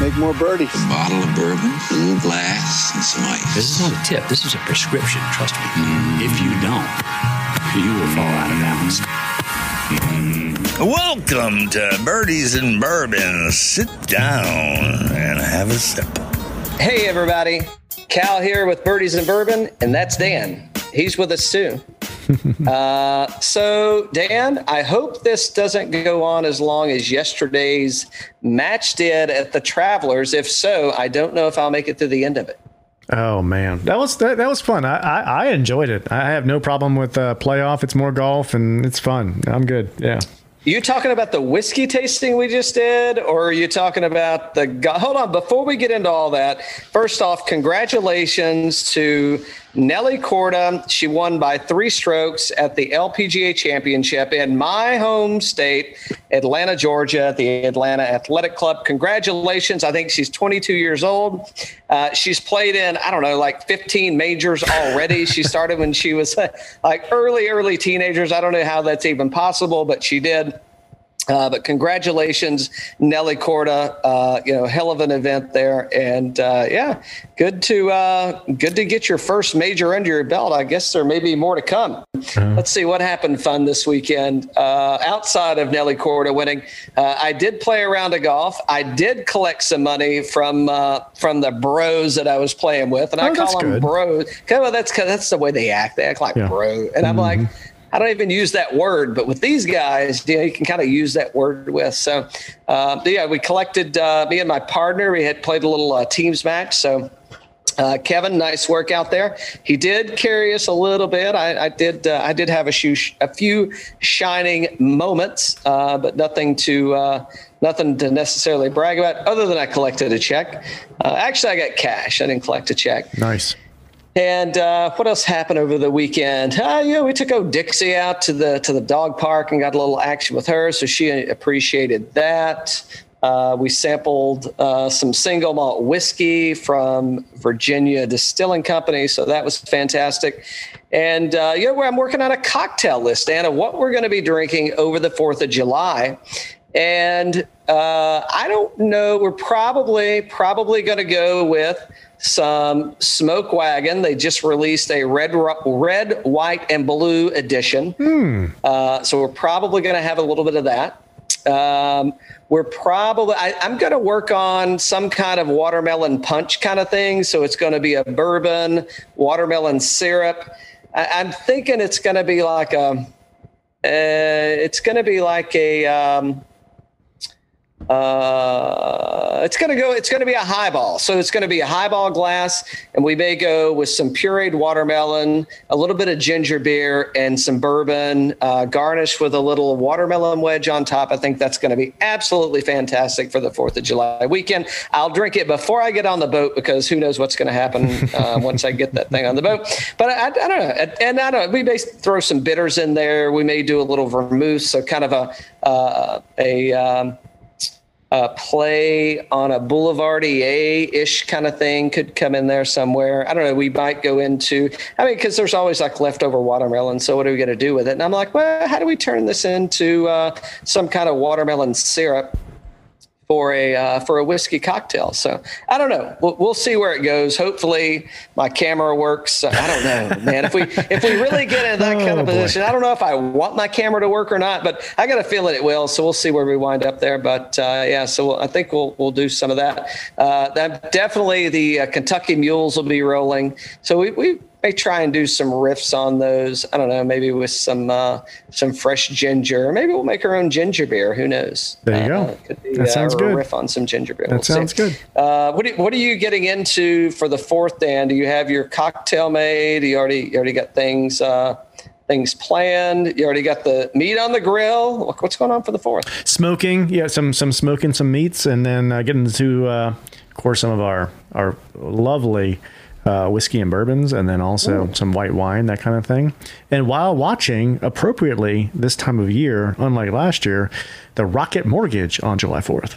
make more birdies. A bottle of bourbon, a little glass, and some ice. This is not a tip. This is a prescription. Trust me. Mm. If you don't, you will fall out of balance. Welcome to Birdies and Bourbon. Sit down and have a sip. Hey, everybody. Cal here with Birdies and Bourbon, and that's Dan. He's with us too. uh, so, Dan, I hope this doesn't go on as long as yesterday's match did at the Travelers. If so, I don't know if I'll make it to the end of it. Oh man, that was that, that was fun. I, I, I enjoyed it. I have no problem with uh, playoff. It's more golf and it's fun. I'm good. Yeah. You talking about the whiskey tasting we just did, or are you talking about the? Hold on, before we get into all that, first off, congratulations to Nelly Korda, She won by three strokes at the LPGA Championship in my home state, Atlanta, Georgia, at the Atlanta Athletic Club. Congratulations! I think she's 22 years old. Uh, she's played in I don't know like 15 majors already. she started when she was like early, early teenagers. I don't know how that's even possible, but she did. Uh, but congratulations, Nelly Korda. Uh, you know, hell of an event there, and uh, yeah, good to uh, good to get your first major under your belt. I guess there may be more to come. Let's see what happened fun this weekend uh, outside of Nelly Korda winning. Uh, I did play a round of golf. I did collect some money from from the bros that I was playing with, and oh, I call them good. bros. Well, that's that's the way they act. They act like yeah. bro, and mm-hmm. I'm like I don't even use that word, but with these guys, you, know, you can kind of use that word with. So, uh, yeah, we collected uh, me and my partner. We had played a little uh, teams match. So, uh, Kevin, nice work out there. He did carry us a little bit. I, I did. Uh, I did have a, few, a few shining moments, uh, but nothing to nothing to necessarily brag about. Other than I collected a check. actually, I got cash. I didn't collect a check. Nice. And uh, what else happened over the weekend? Uh, you know, we took old Dixie out to the to the dog park and got a little action with her, so she appreciated that. Uh, we sampled uh, some single malt whiskey from Virginia Distilling Company, so that was fantastic. And uh, you know, I'm working on a cocktail list, Anna, what we're going to be drinking over the Fourth of July. And uh, I don't know. We're probably probably going to go with some Smoke Wagon. They just released a red, red, white, and blue edition. Hmm. Uh, so we're probably going to have a little bit of that. Um, we're probably I, am going to work on some kind of watermelon punch kind of thing. So it's going to be a bourbon watermelon syrup. I, am thinking it's going to be like a. Uh, it's going to be like a. Um, uh, it's going to go, it's going to be a highball. So it's going to be a highball glass, and we may go with some pureed watermelon, a little bit of ginger beer, and some bourbon, uh, garnished with a little watermelon wedge on top. I think that's going to be absolutely fantastic for the 4th of July weekend. I'll drink it before I get on the boat because who knows what's going to happen uh, once I get that thing on the boat. But I, I, don't know. And I don't know. We may throw some bitters in there. We may do a little vermouth. So kind of a, uh, a, um, uh, play on a boulevardier ish kind of thing could come in there somewhere. I don't know. We might go into, I mean, because there's always like leftover watermelon. So what are we going to do with it? And I'm like, well, how do we turn this into uh, some kind of watermelon syrup? For a uh, for a whiskey cocktail. So I don't know. We'll, we'll, see where it goes. Hopefully my camera works. I don't know, man. If we if we really get in that oh, kind of position, I don't know if I want my camera to work or not, but I got a feeling it will. So we'll see where we wind up there. But uh, yeah, so I think we'll we'll do some of that. Uh, that definitely the uh, Kentucky Mules will be rolling. So we we may try and do some riffs on those. I don't know, maybe with some uh, some fresh ginger. Maybe we'll make our own ginger beer. Who knows? There you uh, go. Be, that sounds uh, good. Riff on some ginger beer. That we'll sounds see. good. Uh, what, what are you getting into for the fourth, Dan? Do you have your cocktail made? You already you already got things uh, things planned. You already got the meat on the grill. What's going on for the fourth? Smoking, yeah, some some smoking some meats, and then uh, getting to, uh, of course, some of our our lovely uh, whiskey and bourbons, and then also Ooh. some white wine, that kind of thing. And while watching appropriately this time of year, unlike last year, the Rocket Mortgage on July 4th.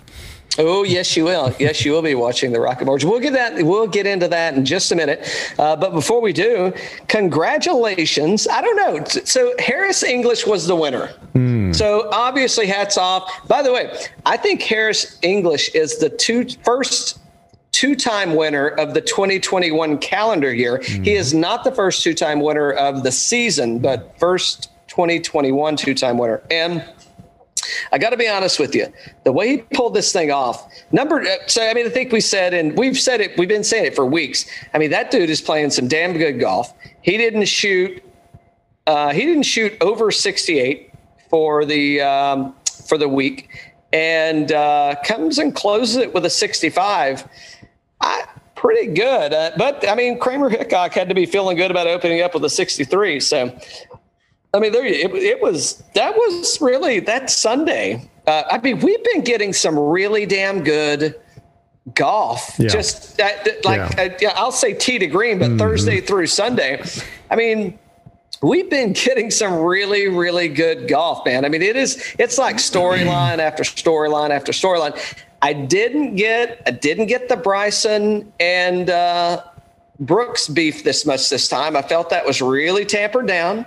Oh yes, you will. Yes, you will be watching the Rocket Mortgage. We'll get that. We'll get into that in just a minute. Uh, but before we do, congratulations. I don't know. So Harris English was the winner. Mm. So obviously, hats off. By the way, I think Harris English is the two first two-time winner of the 2021 calendar year. Mm. He is not the first two-time winner of the season, but first 2021 two-time winner. And I got to be honest with you. The way he pulled this thing off, number. Uh, so I mean, I think we said, and we've said it. We've been saying it for weeks. I mean, that dude is playing some damn good golf. He didn't shoot. Uh, he didn't shoot over 68 for the um, for the week, and uh, comes and closes it with a 65. I, pretty good. Uh, but I mean, Kramer Hickok had to be feeling good about opening up with a 63. So I mean, there it, it was. That was really that Sunday. Uh, I mean, we've been getting some really damn good golf. Yeah. Just uh, like yeah. uh, I'll say tee to green, but mm-hmm. Thursday through Sunday. I mean, we've been getting some really, really good golf, man. I mean, it is. It's like storyline after storyline after storyline. I didn't get. I didn't get the Bryson and uh, Brooks beef this much this time. I felt that was really tampered down.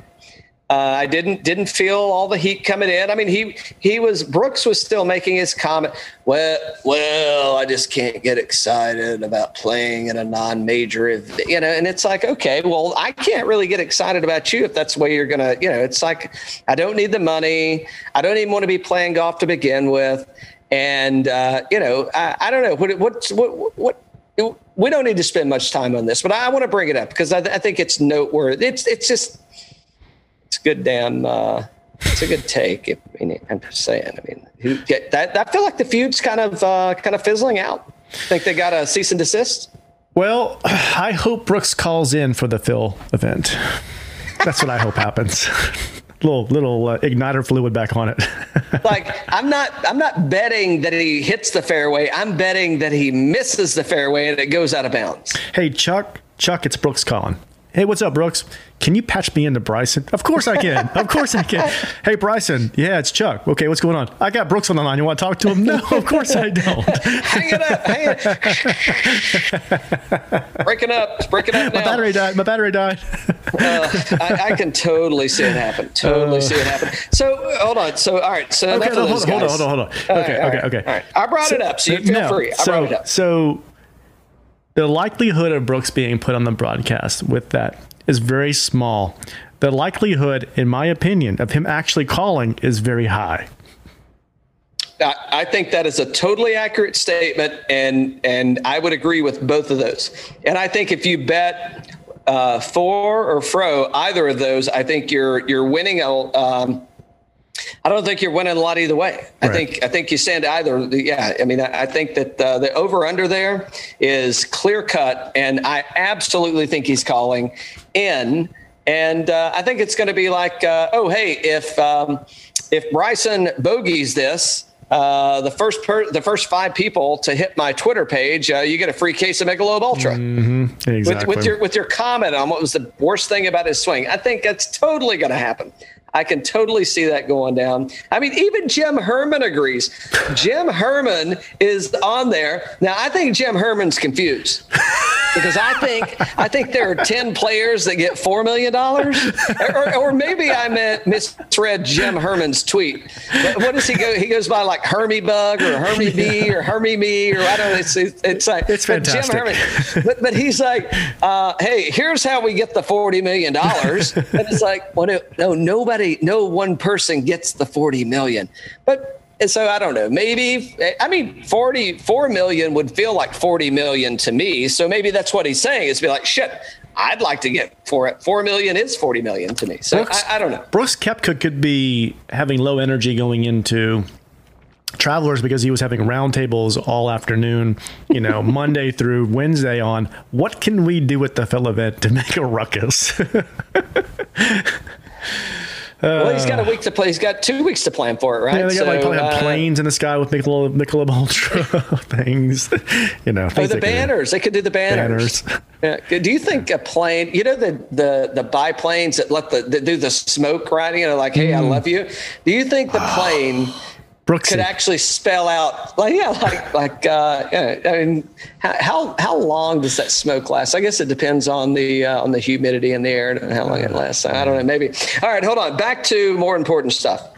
Uh, I didn't didn't feel all the heat coming in. I mean, he he was Brooks was still making his comment. Well, well, I just can't get excited about playing in a non-major, you know. And it's like, okay, well, I can't really get excited about you if that's the way you're gonna, you know. It's like I don't need the money. I don't even want to be playing golf to begin with. And uh, you know, I, I don't know what what what what. We don't need to spend much time on this, but I want to bring it up because I, I think it's noteworthy. It's it's just it's good damn. Uh, it's a good take. I mean, I'm just saying. I mean, who, that I feel like the feud's kind of uh, kind of fizzling out. Think they got a cease and desist? Well, I hope Brooks calls in for the Phil event. That's what I hope happens. little little uh, igniter fluid back on it. like I'm not I'm not betting that he hits the fairway. I'm betting that he misses the fairway and it goes out of bounds. Hey Chuck, Chuck, it's Brooks calling. Hey, what's up, Brooks? Can you patch me into Bryson? Of course I can. Of course I can. Hey, Bryson. Yeah, it's Chuck. Okay, what's going on? I got Brooks on the line. You want to talk to him? No, of course I don't. hang it up. Hang it. breaking up. It's breaking up. Now. My battery died. My battery died. uh, I, I, can totally see it happen. Totally uh, see it happen. So hold on. So all right. So okay, no, hold, on, hold on. Hold on. Hold on. Okay. okay. Right, okay. All right. I brought so, it up, so you feel no, free. I so, brought it up. So the likelihood of Brooks being put on the broadcast with that is very small. The likelihood, in my opinion, of him actually calling is very high. I think that is a totally accurate statement, and and I would agree with both of those. And I think if you bet uh, for or fro either of those, I think you're you're winning a. Um, I don't think you're winning a lot either way. Right. I think I think you stand either. Yeah, I mean, I, I think that uh, the over under there is clear cut, and I absolutely think he's calling in. And uh, I think it's going to be like, uh, oh, hey, if um, if Bryson bogeys this, uh, the first per- the first five people to hit my Twitter page, uh, you get a free case of Michelob Ultra. Mm-hmm. Exactly. With, with, your with your comment on what was the worst thing about his swing. I think that's totally going to happen. I can totally see that going down. I mean, even Jim Herman agrees. Jim Herman is on there. Now, I think Jim Herman's confused because I think I think there are 10 players that get $4 million. Or, or maybe I meant misread Jim Herman's tweet. But what does he go? He goes by like Hermie Bug or Hermie B or Hermie Me or I don't know. It's, it's like, it's fantastic. Jim Herman. But, but he's like, uh, hey, here's how we get the $40 million. And it's like, well, no, no nobody nobody, no one person gets the 40 million. But and so I don't know, maybe, I mean, 44 million would feel like 40 million to me. So maybe that's what he's saying is be like, shit, I'd like to get for it. 4 million is 40 million to me. So Brooks, I, I, don't know. Brooks Koepka could be having low energy going into travelers because he was having roundtables all afternoon, you know, Monday through Wednesday on what can we do at the Phil event to make a ruckus? well, he's got a week to play. He's got two weeks to plan for it, right? Yeah, they got so, like probably uh, planes in the sky with Michelob, Michelob Ultra things. You know, oh, the banners. They could do the banners. banners. Yeah. Do you think a plane? You know the the the biplanes that let the that do the smoke right? You know, like, hey, mm. I love you. Do you think the plane? Brooksy. could actually spell out like yeah like like uh yeah, i mean how how long does that smoke last i guess it depends on the uh, on the humidity in the air and how long it lasts i don't know maybe all right hold on back to more important stuff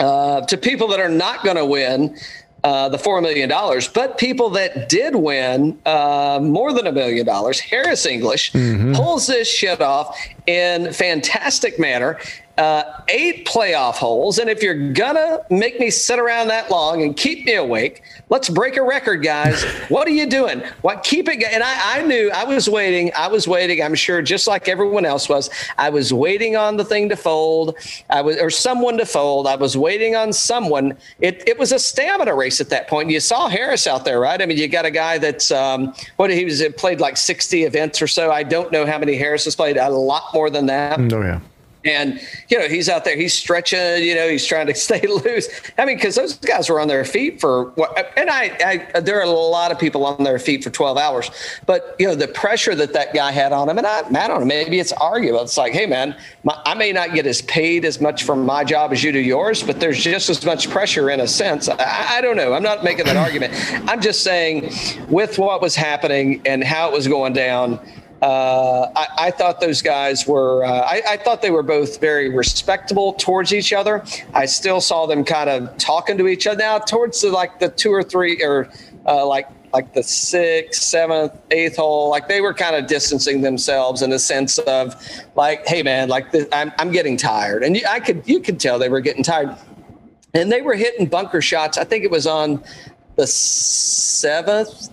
uh, to people that are not going to win uh, the $4 million, but people that did win uh, more than a million dollars, Harris English pulls this shit off in fantastic manner. Uh, eight playoff holes. And if you're gonna make me sit around that long and keep me awake, let's break a record, guys. what are you doing? What keep it? And I, I knew I was waiting. I was waiting. I'm sure, just like everyone else was. I was waiting on the thing to fold. I was, or someone to fold. I was waiting on someone. It, it was a stamina race at that point. You saw Harris out there, right? I mean, you got a guy that's um, what he was played like 60 events or so. I don't know how many Harris has played. A lot more than that. Oh yeah. And, you know, he's out there, he's stretching, you know, he's trying to stay loose. I mean, because those guys were on their feet for what, and I, I, there are a lot of people on their feet for 12 hours. But, you know, the pressure that that guy had on him, and I, I don't know, maybe it's arguable. It's like, hey, man, my, I may not get as paid as much for my job as you do yours, but there's just as much pressure in a sense. I, I don't know. I'm not making that argument. I'm just saying, with what was happening and how it was going down, uh, I, I, thought those guys were. Uh, I, I, thought they were both very respectable towards each other. I still saw them kind of talking to each other. Now, towards the, like the two or three, or uh, like like the sixth, seventh, eighth hole, like they were kind of distancing themselves in the sense of like, hey man, like the, I'm I'm getting tired, and I could you could tell they were getting tired, and they were hitting bunker shots. I think it was on the seventh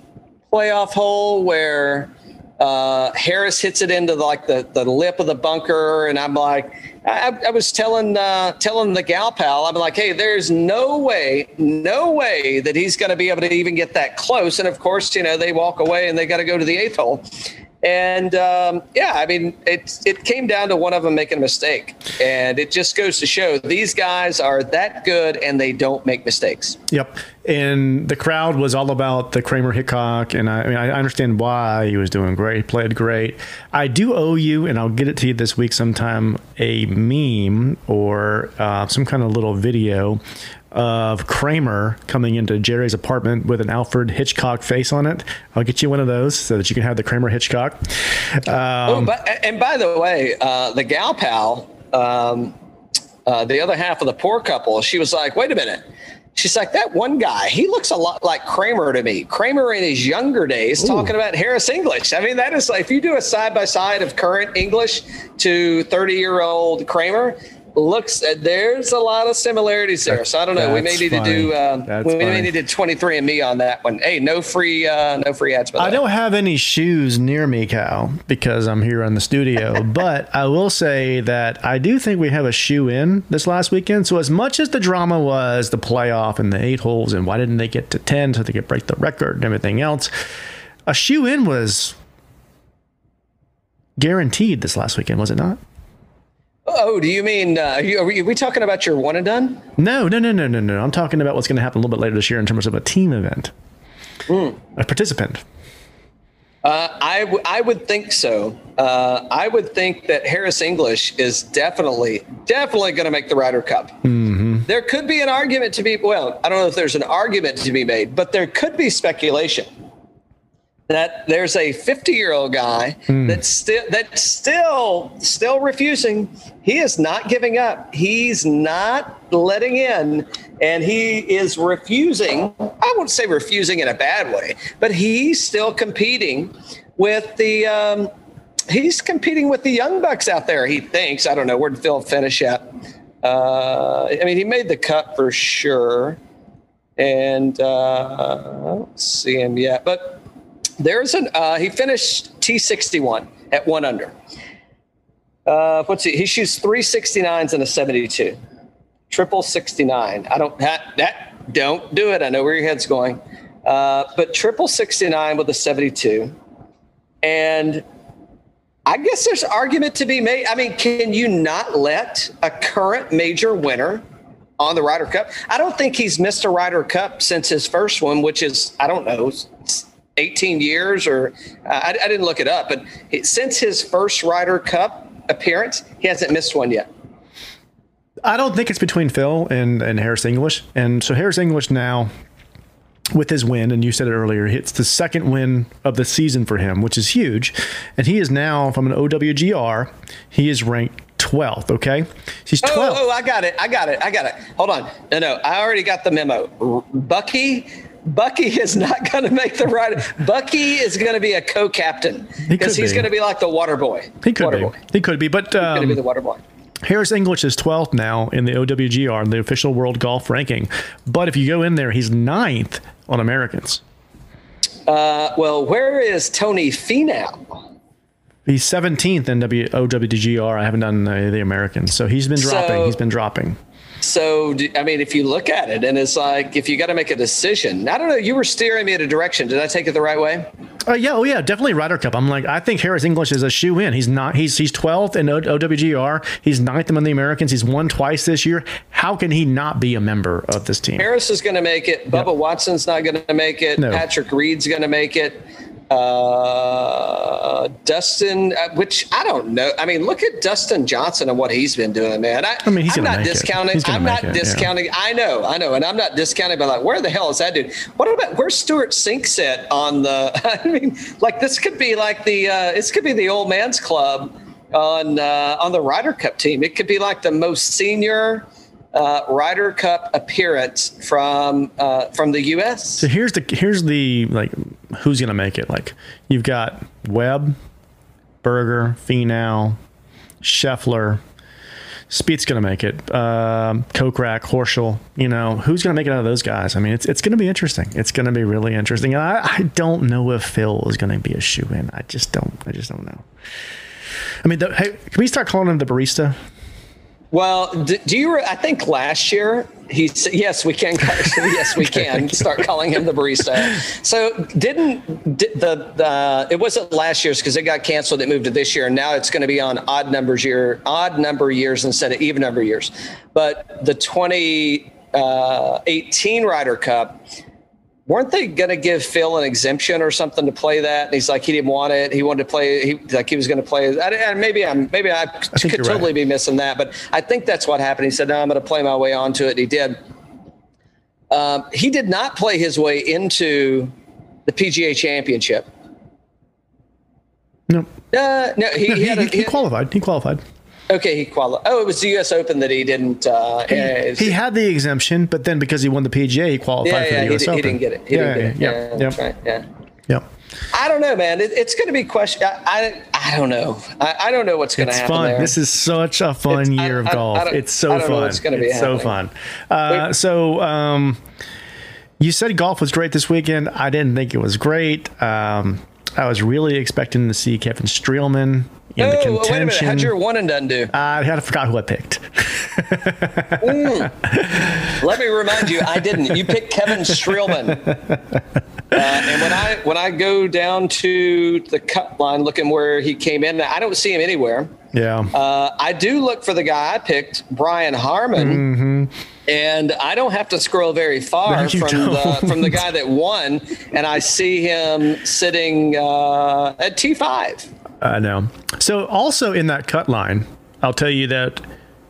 playoff hole where uh, Harris hits it into the, like the, the lip of the bunker, and I'm like, I, I was telling uh, telling the gal pal, I'm like, hey, there's no way, no way that he's going to be able to even get that close. And of course, you know, they walk away and they got to go to the eighth hole. And um, yeah, I mean, it it came down to one of them making a mistake, and it just goes to show these guys are that good and they don't make mistakes. Yep, and the crowd was all about the Kramer Hickok, and I, I mean, I understand why he was doing great, he played great. I do owe you, and I'll get it to you this week sometime, a meme or uh, some kind of little video of Kramer coming into Jerry's apartment with an Alfred Hitchcock face on it. I'll get you one of those so that you can have the Kramer Hitchcock. Um, oh, but, and by the way, uh, the gal pal, um, uh, the other half of the poor couple, she was like, wait a minute. She's like, that one guy, he looks a lot like Kramer to me. Kramer in his younger days Ooh. talking about Harris English. I mean, that is like, if you do a side by side of current English to 30 year old Kramer, looks uh, there's a lot of similarities there. So I don't know. We may need funny. to do uh, we may need to 23 and me on that one. Hey, no free uh, no free ads. But I don't have any shoes near me, Cal, because I'm here in the studio. but I will say that I do think we have a shoe in this last weekend. So as much as the drama was the playoff and the eight holes and why didn't they get to 10 so they could break the record and everything else, a shoe in was guaranteed this last weekend, was it not? Oh, do you mean uh, are, you, are, we, talking about your one and done? No, no, no, no, no, no. I'm talking about what's going to happen a little bit later this year in terms of a team event, mm. a participant. Uh, I, w- I would think so. Uh, I would think that Harris English is definitely, definitely going to make the Ryder Cup. Mm-hmm. There could be an argument to be, well, I don't know if there's an argument to be made, but there could be speculation that there's a 50 year old guy mm. that's still that's still still refusing. He is not giving up. He's not letting in. And he is refusing i won't say refusing in a bad way but he's still competing with the um, he's competing with the young bucks out there he thinks. I don't know where did phil finish at. Uh, i mean he made the cut for sure. And uh, i don't see him yet but there's an uh, he finished T61 at one under. Uh, what's he? He shoots 369s and a 72. Triple 69. I don't that that don't do it. I know where your head's going. Uh, but triple 69 with a 72. And I guess there's argument to be made. I mean, can you not let a current major winner on the Ryder Cup? I don't think he's missed a Ryder Cup since his first one, which is I don't know 18 years, or uh, I, I, didn't look it up, but since his first Ryder Cup appearance, he hasn't missed one yet. I don't think it's between Phil and, and Harris English. And so Harris English now, with his win, and you said it earlier, it's the second win of the season for him, which is huge. And he is now from an OWGR, he is ranked 12th. Okay, he's 12th. Oh, oh, I got it. I got it. I got it. Hold on. No, no, I already got the memo. Bucky. Bucky is not going to make the right. Bucky is going to be a co-captain because could he's going to be like the water boy. He could water be. boy. He could be, but Going to be um, the water boy. Harris English is 12th now in the OWGR, the official world golf ranking. But if you go in there, he's ninth on Americans. Uh, well, where is Tony Finau? He's 17th in w- OWGR. I haven't done uh, the Americans, so he's been dropping. So- he's been dropping. So, I mean, if you look at it, and it's like if you got to make a decision, I don't know. You were steering me in a direction. Did I take it the right way? Uh, yeah, oh yeah, definitely Ryder Cup. I'm like, I think Harris English is a shoe in. He's not. He's he's 12th in o- OWGR. He's ninth among the Americans. He's won twice this year. How can he not be a member of this team? Harris is going to make it. Bubba Watson's not going to make it. No. Patrick Reed's going to make it. Uh, Dustin, uh, which I don't know. I mean, look at Dustin Johnson and what he's been doing, man. I, I mean, he's I'm not discounting. I'm not it, yeah. discounting. I know, I know, and I'm not discounting. But like, where the hell is that dude? What about where's Stewart Cink at on the? I mean, like this could be like the. Uh, this could be the old man's club on uh, on the Ryder Cup team. It could be like the most senior uh, Ryder Cup appearance from uh, from the U.S. So here's the here's the like who's gonna make it. Like you've got Webb, Berger, Finau, Scheffler. Spieth's gonna make it. Um, Kokrak, Horschel. You know who's gonna make it out of those guys? I mean, it's it's gonna be interesting. It's gonna be really interesting. And I, I don't know if Phil is gonna be a shoe in. I just don't. I just don't know. I mean, the, hey, can we start calling him the barista? Well, do, do you? Re- I think last year he said, "Yes, we can." yes, we can start calling him the barista. So didn't di- the the it wasn't last year's because it got canceled. It moved to this year, and now it's going to be on odd numbers year, odd number years instead of even number years. But the 2018 uh, Ryder Cup. Weren't they going to give Phil an exemption or something to play that? And he's like, he didn't want it. He wanted to play. He like he was going to play. I, I- maybe I'm maybe I, think could totally right. be missing that, but I think that's what happened. He said, "No, I'm going to play my way onto it." And he did. Um, he did not play his way into the PGA Championship. No, Uh, no, he, no he he, a, he, he qualified. He qualified. Okay. He qualified. Oh, it was the U.S. Open that he didn't. Uh, eh, He had the exemption, but then because he won the PGA, he qualified yeah, for yeah, the US Open. he didn't get it. He yeah, didn't get it. yeah, Yeah, yeah, yeah, right. Yeah. yeah. I don't know, man. It, it's going to be question. I, I I don't know. I, I don't know what's going to happen fun. there. This is such a fun It's- year of I- I golf. it's so I don't know fun. it's gonna be it's so fun. Uh, so, um, you said golf was great this weekend. I didn't think it was great. Um, I was really expecting to see Kevin Streelman in oh, the wait a minute. contention. How'd your one and done do? I had forgot who I picked. Let me remind you, I didn't. You picked Kevin Streelman. Uh, and when I when I go down to the cut line, looking where he came in, I don't see him anywhere. Yeah. Uh, I do look for the guy I picked, Brian Harmon, and I don't have to scroll very far from the don't. from the guy that won, and I see him sitting uh, at T five. I know. So also in that cut line, I'll tell you that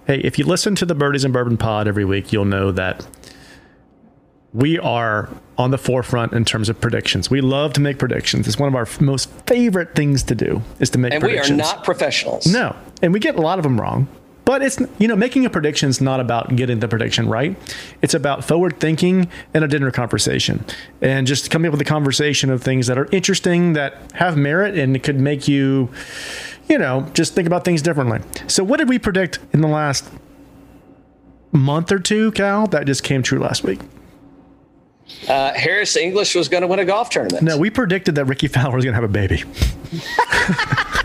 hey, if you listen to the Birdies and Bourbon Pod every week, you'll know that we are on the forefront in terms of predictions. We love to make predictions. It's one of our most favorite things to do is to make predictions. And we are not professionals. No, and we get a lot of them wrong. But it's you know making a prediction is not about getting the prediction right. It's about forward thinking and a dinner conversation, and just coming up with a conversation of things that are interesting, that have merit, and it could make you, you know, just think about things differently. So, what did we predict in the last month or two, Cal? That just came true last week. Uh, Harris English was going to win a golf tournament. No, we predicted that Rickie Fowler was going to have a baby.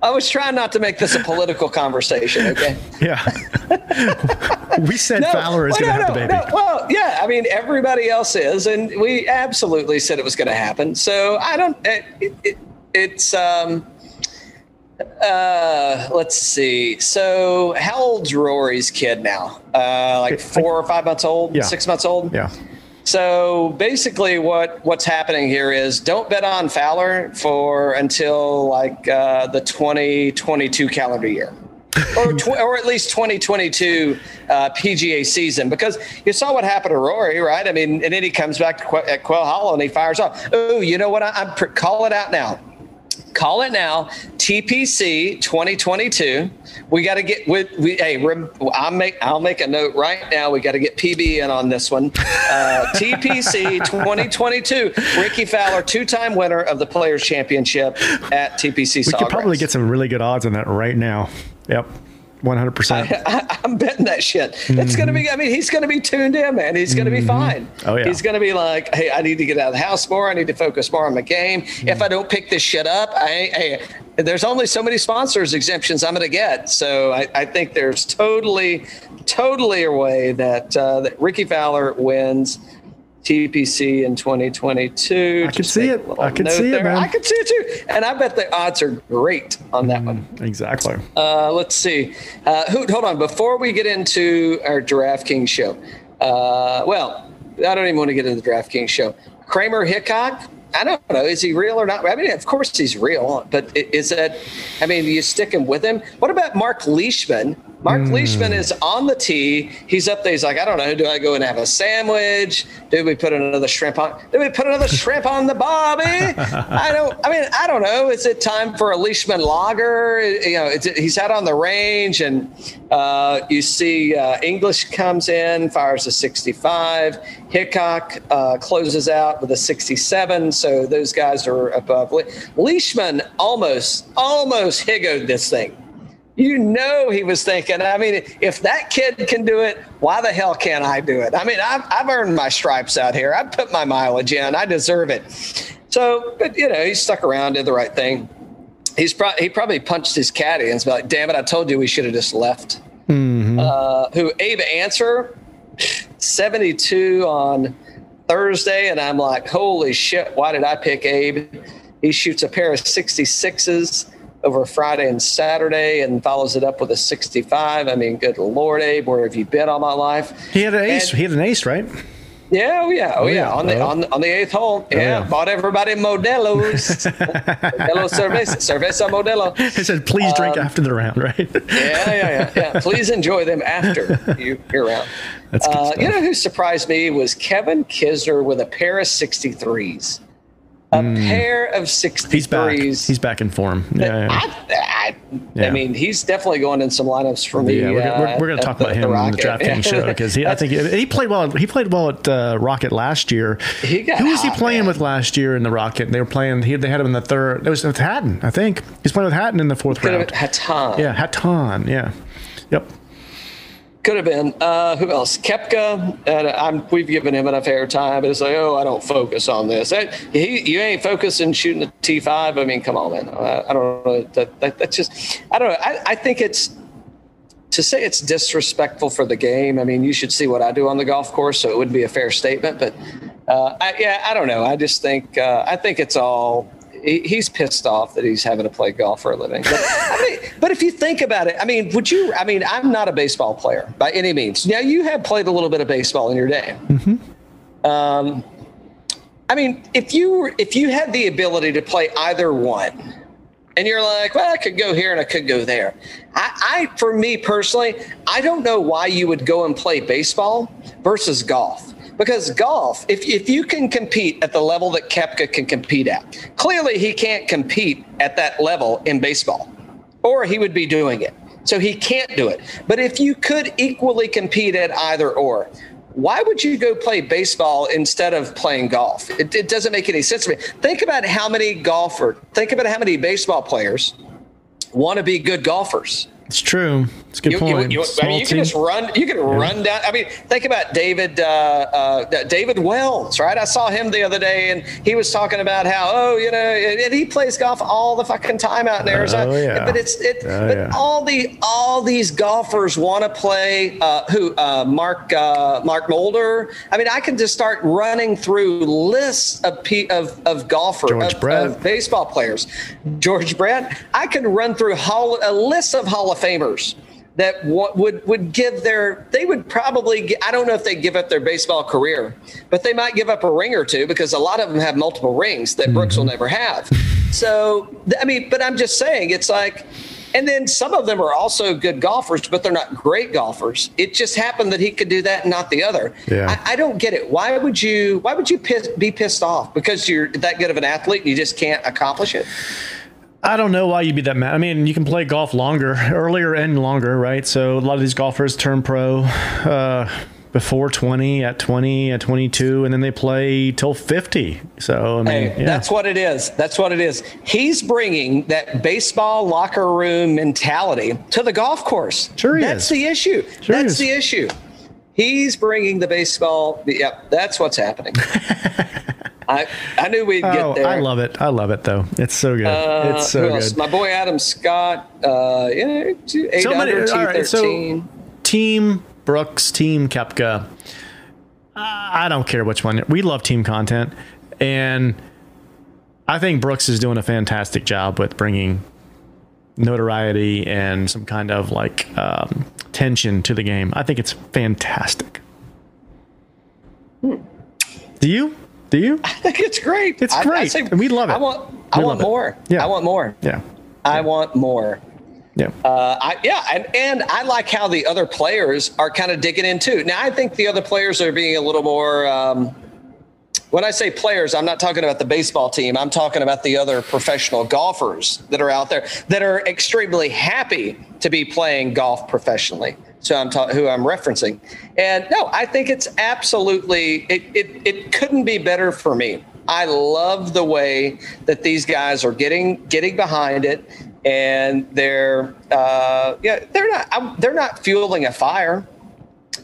I was trying not to make this a political conversation. Okay. Yeah, we said Fowler is well, going to no, have the no, baby. no. Well, yeah. I mean, everybody else is, and we absolutely said it was going to happen. So I don't. It, it, it's um. Uh, let's see. So, how old's Rory's kid now? Uh, like four or five months old, Yeah. six months old. Yeah. So basically, what what's happening here is don't bet on Fowler for until like uh, the 2022 calendar year. or tw- or at least 2022 uh, PGA season because you saw what happened to Rory, right? I mean, and then he comes back to Qu- at Quail Hollow and he fires off. Oh, you know what? I, I'm pr- call it out now. Call it now. TPC 2022. We got to get with we. Hey, I'll make I'll make a note right now. We got to get PB in on this one. Uh, TPC 2022. Rickie Fowler, two-time winner of the Players Championship at TPC. We could probably get some really good odds on that right now. Yep. One hundred percent. I'm betting that shit. It's gonna be. I mean, he's gonna be tuned in, man. He's gonna be fine. Oh, yeah. He's gonna be like, hey, I need to get out of the house more. I need to focus more on my game. Mm-hmm. If I don't pick this shit up, I, hey, there's only so many sponsors exemptions I'm gonna get. So I, I think there's totally, totally a way that uh, that Rickie Fowler wins. TPC in 2022. I could Just see it. I could note see it, man. I could see it too, and I bet the odds are great on that one. Exactly. Uh, let's see. Uh, who, hold on. Before we get into our DraftKings show, uh, well, I don't even want to get into the DraftKings show. Kramer Hickok, I don't know. Is he real or not? I mean, of course he's real, but is that, I mean, you sticking with him? What about Mark Leishman? Mark Leishman is on the tee. He's up there. He's like, I don't know. Do I go and have a sandwich? Do we put another shrimp on? Do we put another shrimp on the bobby? I don't. I mean, I don't know. Is it time for a Leishman lager? You know, it's, he's out on the range, and uh, you see uh, English comes in, fires a 65. Hickok uh, closes out with a 67. So those guys are above. Le- Leishman almost, almost higgoed this thing you know he was thinking i mean if that kid can do it why the hell can't i do it? I mean i've, I've earned my stripes out here. I've put my mileage in. I deserve it. So but you know he stuck around did the right thing. He's pro- he probably punched his caddy and was like damn it i told you we should have just left. Uh, who Abe Ancer 72 on thursday and i'm like holy shit why did i pick abe? He shoots a pair of 66s over Friday and Saturday and follows it up with a 65. I mean, good Lord, Abe, where have you been all my life? He had an ace. And- he had an ace, right? Yeah, oh yeah, oh, yeah. yeah. On the Oh. on on the eighth hole. Yeah, yeah. bought everybody Modelo's. Modelo cerveza, cerveza Modelo. He said, "Please drink Um, after the round." Right? Yeah, yeah, yeah, yeah. Please enjoy them after you, you're around. That's Uh, you know who surprised me was Kevin Kisner with a pair of 63s. A pair of 63s. Hmm. He's back. He's back in form. Yeah. yeah. I, I, Yeah. I mean, he's definitely going in some lineups for me. Yeah, we're, gonna- we're, uh, we're going to talk the- about the him in the Rocket. DraftKings show because he, I think he, he played well. He played well at uh, Rocket last year. He got Who was he playing man. with last year in the Rocket? They were playing. He, they had him in the third. It was with Hatton, I think. He's playing with Hatton in the fourth round. Hatton. Yeah, Hatton. Yeah. Yep. Could have been. Uh, who else? Koepka. And I'm, we've given him enough airtime. But it's like, oh, I don't focus on this. That, he, you ain't focusing shooting a T5. I mean, come on, man. I, I don't know. That, that, that's just, I don't know. I, I think it's, to say it's disrespectful for the game. I mean, you should see what I do on the golf course, so it would be a fair statement. But uh, I, yeah, I don't know. I just think uh, I think it's all. He- He's pissed off that he's having to play golf for a living. But, I mean, but if you think about it, I mean, would you? I mean, I'm not a baseball player by any means. Now, you have played a little bit of baseball in your day. Um, I mean, if you were, if you had the ability to play either one, and you're like, well, I could go here and I could go there. I, I, for me personally, I don't know why you would go and play baseball versus golf. Because golf, if, if you can compete at the level that Koepka can compete at, clearly he can't compete at that level in baseball, or he would be doing it. So he can't do it. But if you could equally compete at either or, why would you go play baseball instead of playing golf? It, it doesn't make any sense to me. Think about how many golfer, think about how many baseball players want to be good golfers. It's true. It's good You, point. you, you, I mean, you can just run. You can run down. I mean, think about David uh, uh, David Wells, right? I saw him the other day, and he was talking about how, oh, you know, and he plays golf all the fucking time out in Arizona. Oh, yeah. But it's it. Oh, but yeah. all the all these golfers want to play. Uh, who? Uh, Mark uh, Mark Mulder. I mean, I can just start running through lists of pe- of of golfer George of, of baseball players. George Brett. I can run through hall, a list of Hall of Famers that would would give their they would probably I don't know if they give up their baseball career, but they might give up a ring or two because a lot of them have multiple rings that Brooks will mm-hmm. never have. So I mean, but I'm just saying it's like And then some of them are also good golfers, but they're not great golfers. It just happened that he could do that and not the other. Yeah. I, I don't get it. Why would you? Why would you piss, be pissed off because you're that good of an athlete and you just can't accomplish it? I don't know why you'd be that mad. I mean, you can play golf longer, earlier and longer, right? So a lot of these golfers turn pro uh, before 20, at 20, at 22, and then they play till 50. So, I mean, Hey, yeah. that's what it is. That's what it is. He's bringing that baseball locker room mentality to the golf course. Sure That's is. the issue. Sure that's is. the issue. He's bringing the baseball. Yep, that's what's happening. I I knew we'd Oh, get there. I love it. I love it, though. It's so good. Uh, it's so good. My boy Adam Scott. Uh, yeah, eight So many- under all right, so- team Brooks, team Koepka. I don't care which one. We love team content, and I think Brooks is doing a fantastic job with bringing notoriety and some kind of like um, tension to the game. I think it's fantastic. Do you? Do you? I think it's great. It's I- I great. say- We love it. I want. I want love it. more. Yeah. I want more. Yeah. I want more. Yeah. Uh, I, yeah, and, and I like how the other players are kind of digging in too. Now, I think the other players are being a little more. Um, when I say players, I'm not talking about the baseball team. I'm talking about the other professional golfers that are out there that are extremely happy to be playing golf professionally. I'm ta- who I'm referencing, and no, I think it's absolutely it, it. It couldn't be better for me. I love the way that these guys are getting getting behind it, and they're uh, yeah they're not I'm- they're not fueling a fire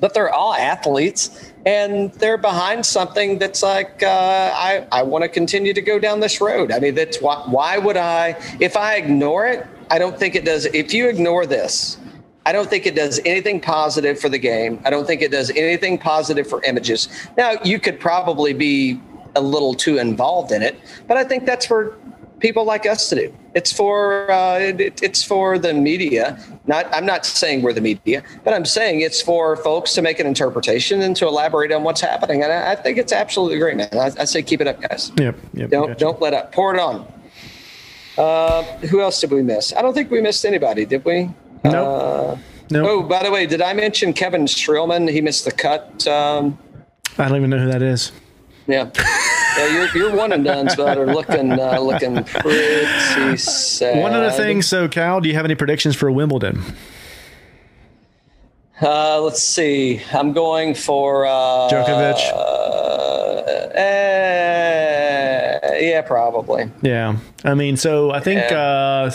but they're all athletes and they're behind something that's like uh, I, I want to continue to go down this road i mean that's why why would i if i ignore it i don't think it does if you ignore this i don't think it does anything positive for the game i don't think it does anything positive for images now you could probably be a little too involved in it but i think that's for people like us to do. It's for uh, it, it's for the media. Not I'm not saying we're the media, but I'm saying it's for folks to make an interpretation and to elaborate on what's happening. And I, I think it's absolutely great, man. I, I say keep it up, guys. Yep. Yep. Don't gotcha. don't let up. Pour it on. Uh, who else did we miss? I don't think we missed anybody, did we? Nope. nope. Oh, by the way, did I mention Kevin Streelman? He missed the cut. Um, I don't even know who that is. yeah. Yeah, your, your one and done's but are looking uh, looking pretty sad. One other thing. So, Cal, do you have any predictions for Wimbledon? Uh, let's see. I'm going for uh, Djokovic. Uh, eh, yeah, probably. Yeah. I mean, so I think Yeah.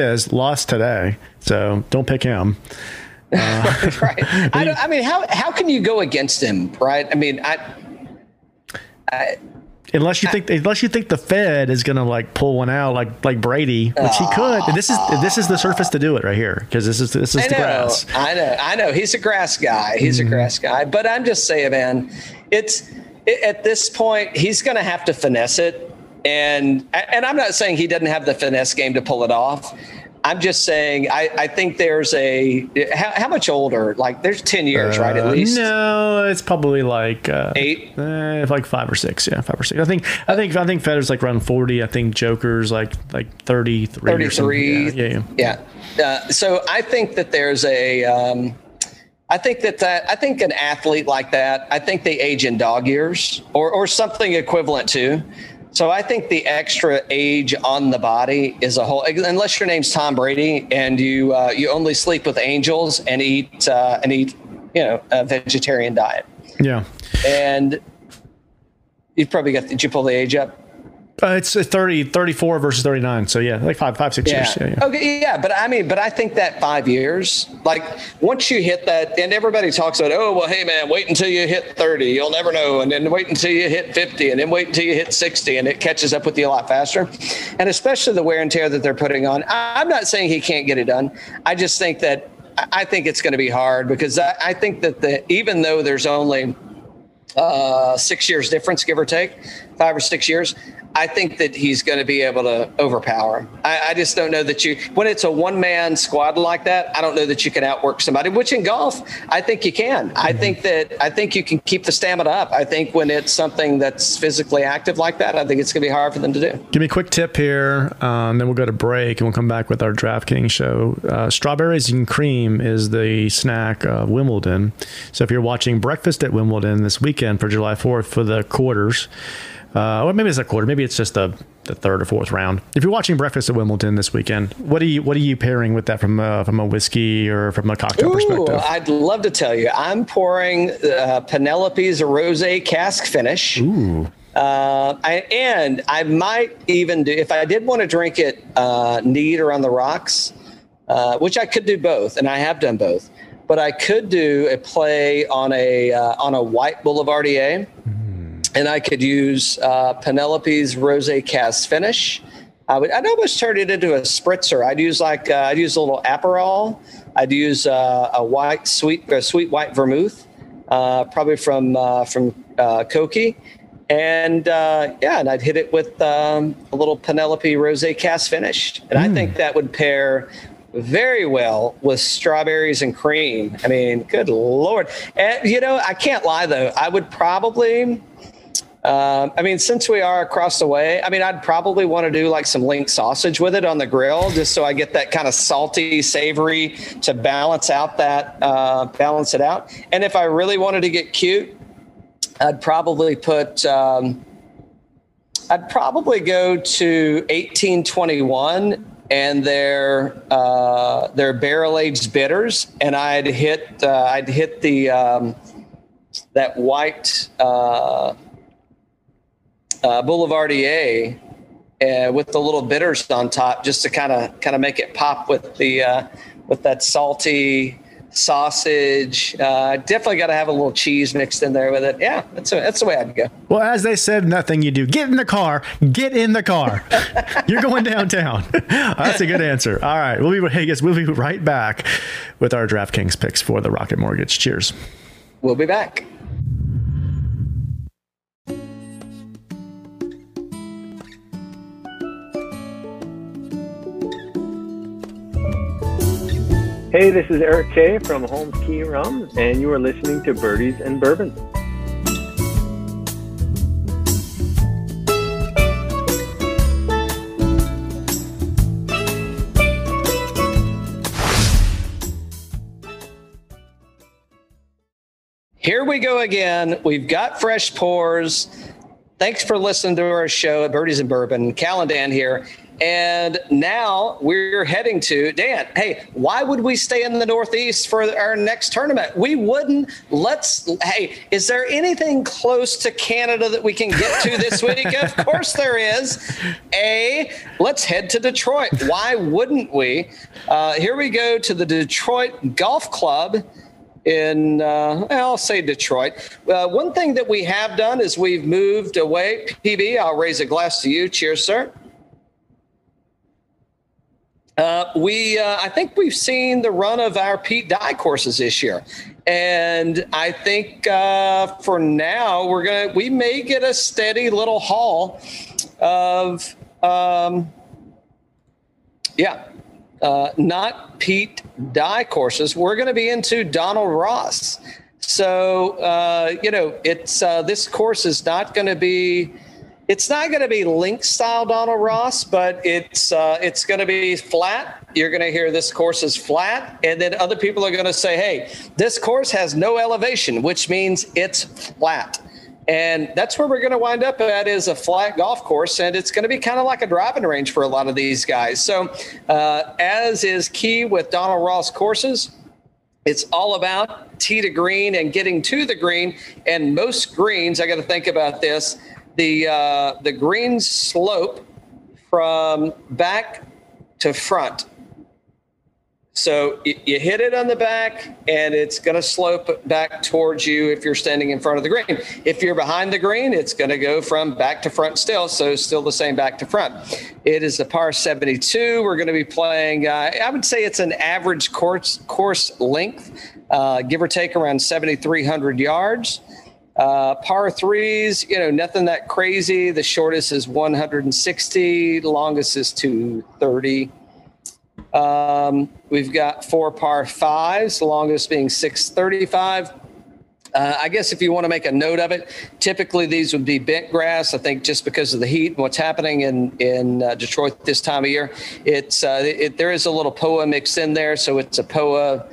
Uh, lost today, so don't pick him. right. I, don't, I mean, how how can you go against him, right? I mean, I. I Unless you think, unless you think the Fed is gonna like pull one out, like like Brady, which he could. And this is this is the surface to do it right here because this is this is I the know, grass. I know, I know. He's a grass guy. He's Mm-hmm. a grass guy. But I'm just saying, man, it's it, at this point he's going to have to finesse it, and and I'm not saying he doesn't have the finesse game to pull it off. I'm just saying I, I think there's a how, how much older? Like there's ten years, right? At Uh, least no, it's probably like uh, Eight? eh, like five or six. Yeah, five or six. I think I think I think Federer's like around forty. I think Joker's like like thirty three. 33. Yeah, yeah, yeah. Yeah. Uh, so I think that there's a. Um, I think that that I think an athlete like that. I think they age in dog years or or something equivalent to. So I think the extra age on the body is a whole. Unless your name's Tom Brady and you uh, you only sleep with angels and eat uh, and eat you know a vegetarian diet yeah. and. you've probably got. Did you pull the age up? Uh, it's uh, 30, 34 versus 39. So yeah, like five, five, six years. Yeah, yeah. Okay. Yeah, but I mean, but I think that five years, like once you hit that, and everybody talks about, oh well, hey man, wait until you hit thirty, you'll never know, and then wait until you hit fifty, and then wait until you hit sixty, and it catches up with you a lot faster, and especially the wear and tear that they're putting on. I'm not saying he can't get it done. I just think that I I think it's going to be hard because I, I think that the even though there's only uh, six years difference, give or take, five or six years. I think that he's going to be able to overpower him. I, I just don't know that you, when it's a one man squad like that, I don't know that you can outwork somebody, which in golf, I think you can. I Mm-hmm. think that, I think you can keep the stamina up. I think when it's something that's physically active like that, I think it's going to be hard for them to do. Give me a quick tip here, um, then we'll go to break and we'll come back with our DraftKings show. Uh, strawberries and cream is the snack of Wimbledon. So if you're watching Breakfast at Wimbledon this weekend for July 4th for the quarters, uh, or maybe it's a quarter, maybe it's just the, the third or fourth round. If you're watching Breakfast at Wimbledon this weekend, what are you what are you pairing with that from a, from a whiskey or from a cocktail Ooh, perspective? I'd love to tell you. I'm pouring uh, Penelope's Rosé cask finish. Ooh. Uh, I, and I might even do if I did want to drink it uh, neat or on the rocks, uh, which I could do both, and I have done both. But I could do a play on a uh, on a white Boulevardier, and I could use uh, Penelope's Rosé Cask Finish. I would I'd almost turn it into a spritzer. I'd use like uh, I'd use a little Aperol. I'd use uh, a white sweet a sweet white vermouth, uh, probably from uh, from uh, Cocchi, and uh, yeah, and I'd hit it with um, a little Penelope Rosé Cask Finish, and I think that would pair very well with strawberries and cream. I mean, good lord! And you know, I can't lie though. I would probably. Um, I mean, since we are across the way, I mean, I'd probably want to do like some link sausage with it on the grill, just so I get that kind of salty, savory to balance out that uh, balance it out. And if I really wanted to get cute, I'd probably put. Um, I'd probably go to 1821 and their uh, their barrel aged bitters, and I'd hit uh, I'd hit the um, that white. Uh, uh, Boulevardier uh, with the little bitters on top, just to kind of kind of make it pop with the uh, with that salty sausage. Uh, definitely got to have a little cheese mixed in there with it. Yeah, that's a, that's the way I'd go. Well, as they said, nothing you do. Get in the car. Get in the car. You're going downtown. That's a good answer. All right, we'll be. Hey, guys, we'll be right back with our DraftKings picks for the Rocket Mortgage. Cheers. We'll be back. Hey, this is Eric Kay from Holmes Cay Rum, and you are listening to Birdies and Bourbon. Here we go again. We've got fresh pours. Thanks for listening to our show at Birdies and Bourbon. Cal and Dan here. And now we're heading to Dan. Hey, why would we stay in the Northeast for our next tournament? We wouldn't. Let's. Hey, is there anything close to Canada that we can get to this week? of course there is. A. Let's head to Detroit. Why wouldn't we? Uh, here we go to the Detroit Golf Club in uh, I'll say Detroit. Uh, one thing that we have done is we've moved away. PB, I'll raise a glass to you. Cheers, sir. Uh, we, uh, I think we've seen the run of our Pete Dye courses this year, and I think uh, for now we're gonna we may get a steady little haul of, um, yeah, uh, not Pete Dye courses. We're to be into Donald Ross. So uh, you know, it's uh, this course is not to be. It's not going to be link style Donald Ross, but it's uh, it's going to be flat. You're going to hear this course is flat, and then other people are going to say, "Hey, this course has no elevation," which means it's flat. And that's where we're going to wind up at is a flat golf course, and it's going to be kind of like a driving range for a lot of these guys. So, uh, as is key with Donald Ross courses, it's all about tee to green and getting to the green. And most greens, I got to think about this: the uh, the green slope from back to front. So you, hit it on the back, and it's going to slope back towards you if you're standing in front of the green. If you're behind the green, it's going to go from back to front still, so still the same back to front. It is a par 72. We're going to be playing. Uh, I would say it's an average course course length, uh, give or take around 7,300 yards. Uh, par threes, you know, nothing that crazy. The shortest is 160, longest is 230. Um, we've got four par fives, longest being 635. Uh, I guess if you want to make a note of it, typically these would be bent grass. I think just because of the heat and what's happening in in uh, Detroit this time of year, it's uh, it, there is a little POA mix in there, so it's a POA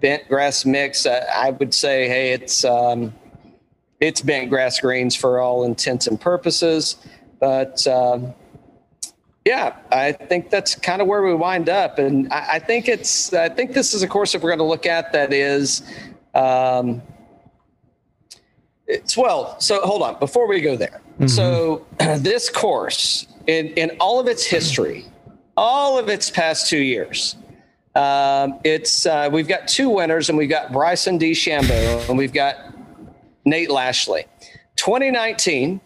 bent grass mix. Uh, I would say, hey, it's um, it's bent grass greens for all intents and purposes, but. Um, yeah, I think that's kind of where we wind up, and I, I think it's. I think this is a course that we're going to look at that is. Um, it's well, so hold on before we go there. So this course, in in all of its history, all of its past two years, um, it's uh, we've got two winners, and we've got Bryson DeChambeau, and we've got Nate Lashley. 2019,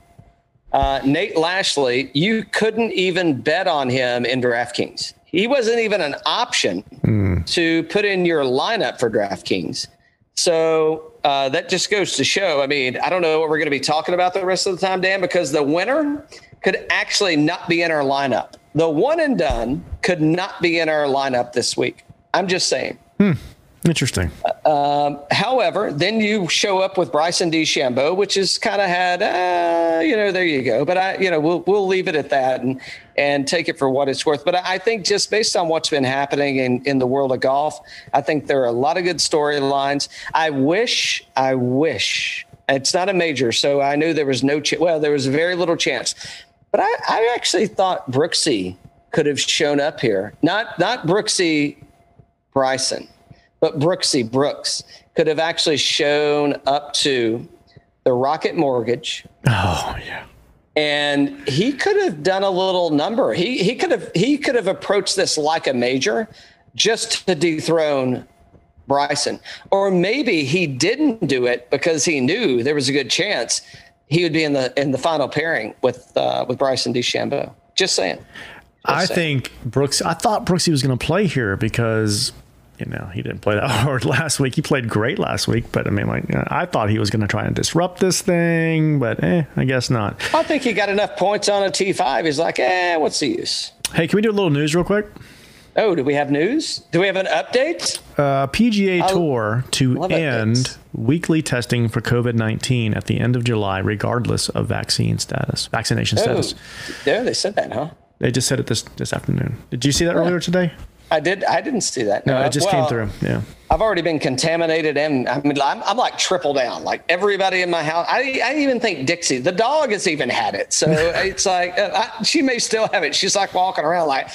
uh, Nate Lashley, you couldn't even bet on him in DraftKings. He wasn't even an option to put in your lineup for DraftKings. So uh, that just goes to show. I mean, I don't know what we're going to be talking about the rest of the time, Dan, because the winner could actually not be in our lineup. The one and done could not be in our lineup this week. I'm just saying. Interesting. However, then you show up with Bryson DeChambeau, which has kind of had, uh, you know, there you go. But I, you know, we'll we'll leave it at that and and take it for what it's worth. But I think just based on what's been happening in in the world of golf, I think there are a lot of good storylines. I wish, I wish it's not a major, so I knew there was no chance. Well, there was very little chance, but I, I actually thought Brooksy could have shown up here. Not not Brooksy Bryson, but Brooksy Brooks could have actually shown up to the Rocket Mortgage, Oh yeah. and he could have done a little number. He he could have he could have approached this like a major, just to dethrone Bryson, or maybe he didn't do it because he knew there was a good chance he would be in the in the final pairing with uh, with Bryson DeChambeau. Just saying. I saying. think Brooks. I thought Brooksy was going to play here because you know he didn't play that hard last week. He played great last week, but I mean, like I thought he was going to try and disrupt this thing, but eh, I guess not. I think he got enough points on a T five. He's like, eh, what's the use? Hey, can we do a little news real quick? Oh, do we have news? Do we have an update? Uh, PGA I Tour to end updates. weekly testing for COVID nineteen at the end of July, regardless of vaccine status, vaccination Oh, status. there they said that, huh? They just said it this this afternoon. Did you see that earlier today? I did. I didn't see that. No, it just well, came through. Yeah. I've already been contaminated, and I mean, I'm, I'm like triple down. Like everybody in my house, I, I even think Dixie, the dog, has even had it. So it's like uh, I, she may still have it. She's like walking around like,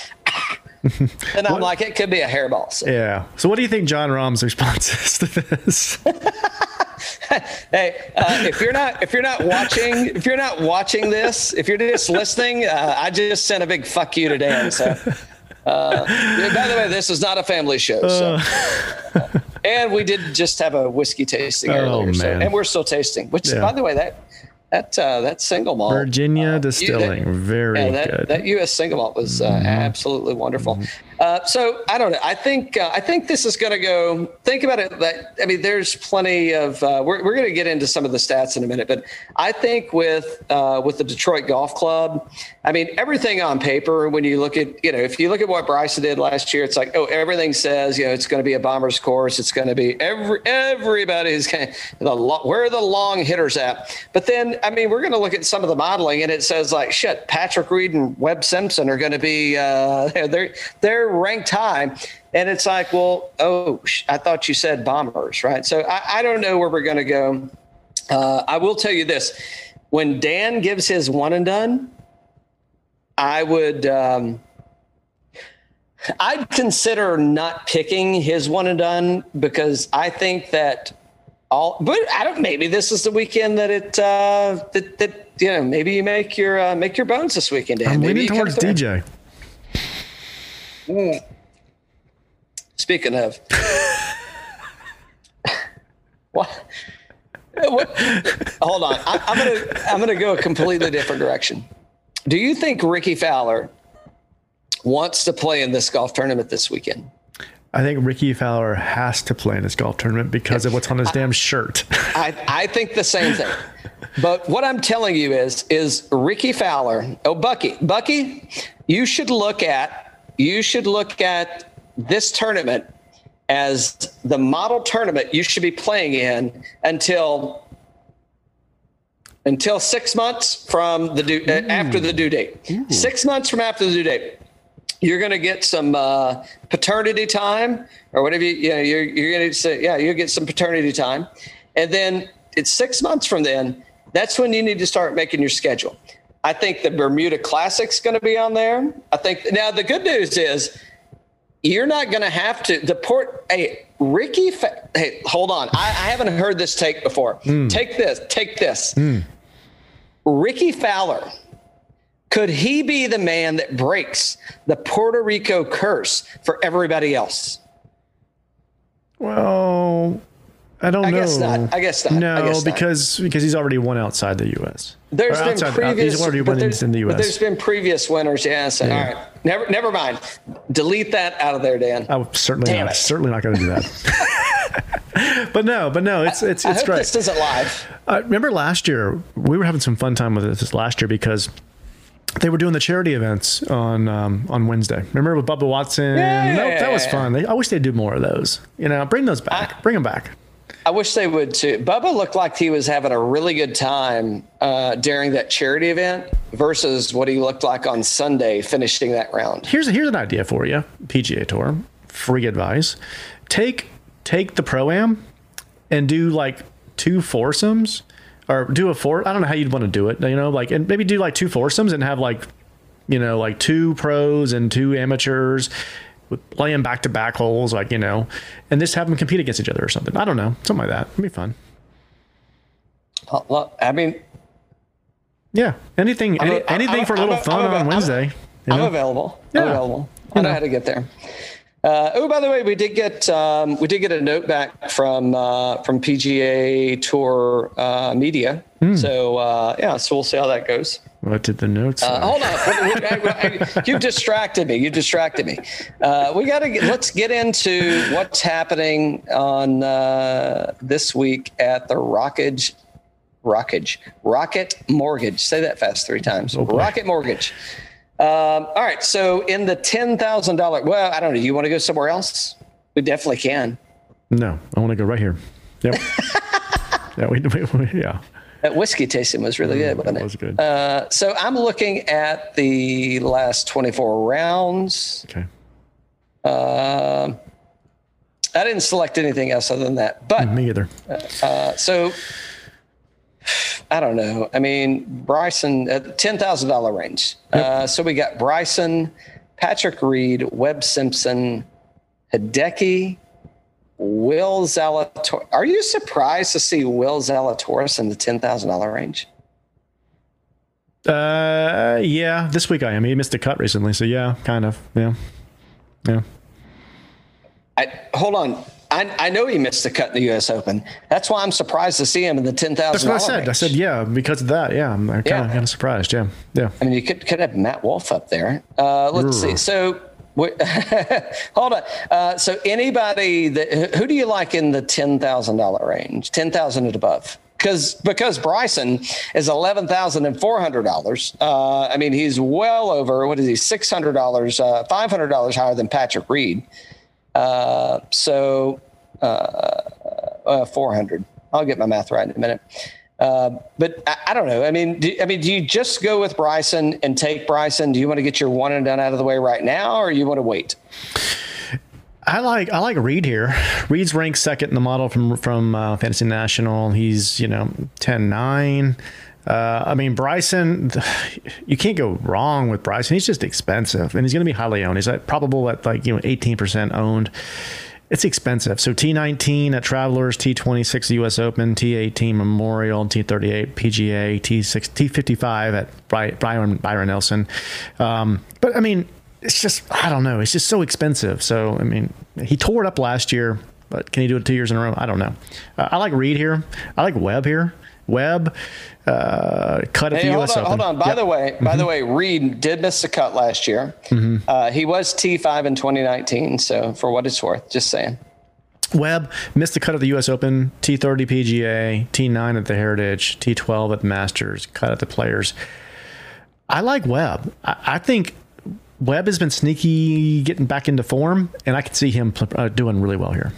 and I'm like, it could be a hairball. So, Yeah. So, what do you think Jon Rahm's response is to this? hey, uh, if you're not if you're not watching if you're not watching this, if you're just listening, uh, I just sent a big fuck you to Dan. So, uh, by the way, this is not a family show. So. and we did just have a whiskey tasting Oh, earlier, so, and we're still tasting. Which, Yeah. by the way, that that uh, that single malt, Virginia uh, you- Distilling, that- very yeah, that, good. Mm-hmm. That U.S. single malt was uh, absolutely wonderful. Uh, so I don't know. I think uh, I think this is going to go. Think about it. That I mean, there's plenty of. Uh, we're we're going to get into some of the stats in a minute, but I think with uh, with the Detroit Golf Club, I mean, everything on paper. When you look at you know, if you look at what Bryson did last year, it's like oh, everything says you know it's going to be a bombers course. It's going to be every everybody's going the where are the long hitters at? But then I mean, we're going to look at some of the modeling, and it says like shit, Patrick Reed and Webb Simpson are going to be uh, they're they're ranked high. And it's like, well, oh, I thought you said bombers, right? So I, I don't know where we're going to go. Uh, I will tell you this: when Dan gives his one and done, I would. Um, I'd consider not picking his one and done because I think that all. But I don't. Maybe this is the weekend that it uh, that that you know. Maybe you make your uh, make your bones this weekend. Dan. I'm maybe leaning towards through. DJ. Speaking of, what? what? Hold on, I, I'm gonna I'm gonna go a completely different direction. Do you think Rickie Fowler wants to play in this golf tournament this weekend? I think Rickie Fowler has to play in this golf tournament because of what's on his damn shirt. I, I think the same thing. But what I'm telling you is, is Rickie Fowler. Oh, Bucky, Bucky, you should look at you should look at this tournament as the model tournament you should be playing in until until six months from the due, uh, after the due date. Six months from after the due date, you're going to get some uh, paternity time or whatever. You, you know, you're you're going to say, yeah, you'll get some paternity time, and then it's six months from then. That's when you need to start making your schedule. I think the Bermuda Classic's going to be on there. I think now the good news is you're not going to have to the port. Hey, Rickie. Fa- hey, hold on. I, I haven't heard this take before. Hmm. Take this. Take this. Hmm. Rickie Fowler. Could he be the man that breaks the Puerto Rico curse for everybody else? well, I don't I know. guess not. I guess not. No, I guess not. because because he's already won outside the U.S. There's Or been previous. He's already won there's- in the But there's U.S. been previous winners. Yes. Yeah. All right. Never. Never mind. Delete that out of there, Dan. I would certainly Damn not, it. certainly not going to do that. but no, but no, it's it's I it's hope great. this isn't live. Uh, remember last year we were having some fun time with this last year because they were doing the charity events on um, on Wednesday. Remember with Bubba Watson? Yeah, that, that was fun. They, I wish they'd do more of those. You know, bring those back. bring them back. I wish they would too. Bubba looked like he was having a really good time uh, during that charity event versus what he looked like on Sunday finishing that round. Here's here's an idea for you, PGA Tour. Free advice: take take the pro am and do like two foursomes, or do a four. I don't know how you'd want to do it. You know, like and maybe do like two foursomes and have like you know like two pros and two amateurs. With- Playing back to back holes, like you know, and just have them compete against each other or something. I don't know, something like that. It'd be fun. I mean, Yeah, anything, any, a- anything I'm- for a little I'm fun I'm on Wednesday. you I'm available. Yeah. I'm available. I know how to get there. Uh, oh, by the way, we did get um, we did get a note back from uh, from PGA Tour uh, Media. Hmm. So uh, yeah, so we'll see how that goes. What did the notes? Uh, hold on, you distracted me. You distracted me. Uh, we got to get, let's get into what's happening on uh, this week at the Rockage, Rockage, Rocket Mortgage. Say that fast three times. Oh. Rocket Mortgage. Um, all right. So in the ten thousand dollar, well, I don't know. You want to go somewhere else? We definitely can. No, I want to go right here. Yep. yeah, we, we, we- yeah, That whiskey tasting was really good, wasn't it? was good. Uh, so I'm looking at the last 24 rounds. okay. Um, I didn't select anything else other than that. But Me either. uh, so I don't know. I mean, Bryson at the ten thousand dollar range. Uh, so we got Bryson, Patrick Reed, Webb Simpson, Hideki, Will Zalatoris. Are you surprised to see Will Zalatoris in the ten thousand dollar range? Uh, yeah, this week I am. He missed a cut recently, so yeah, kind of. Yeah, yeah. I, hold on. I, I know he missed the cut in the U.S. Open. That's why I'm surprised to see him in the ten thousand. That's what I said. I said yeah because of that. Yeah, I'm kind of Yeah. kind of surprised. Yeah, yeah. I mean, you could could have Matt Wolff up there. Uh, let's see. So, hold on. Uh, so, anybody that who do you like in the ten thousand dollar range, ten thousand and above? Because because Bryson is eleven thousand and four hundred dollars. Uh, I mean, he's well over what is he six hundred dollars, uh, five hundred dollars higher than Patrick Reed. Uh, so, uh, uh, four hundred. I'll get my math right in a minute. Uh, but I, I don't know. I mean, do, I mean, do you just go with Bryson and take Bryson? Do you want to get your one and done out of the way right now, or you want to wait? I like I like Reed here. Reed's ranked second in the model from from uh, Fantasy National. He's you know 10-9. Uh, I mean Bryson, you can't go wrong with Bryson. He's just expensive, and he's going to be highly owned. He's at, probable at like you know eighteen percent owned. It's expensive. So T19 at Travelers, T26 US Open, T18 Memorial, T38 PGA, T6 T55 at Byron Byron Nelson. Um, but I mean, it's just I don't know. It's just so expensive. So I mean, he tore it up last year, but can he do it two years in a row? I don't know. Uh, I like Reed here. I like Webb here. Webb uh, cut at Hey, the hold U.S. on, Open. hold on. By Yep. the way, by the way, Reed did miss the cut last year. Uh, he was T5 in 2019. So for what it's worth, just saying. Webb missed the cut at the U.S. Open, T30 PGA, T9 at the Heritage, T12 at the Masters, cut at the Players. I like Webb. I, I think Webb has been sneaky getting back into form, and I could see him uh, doing really well here.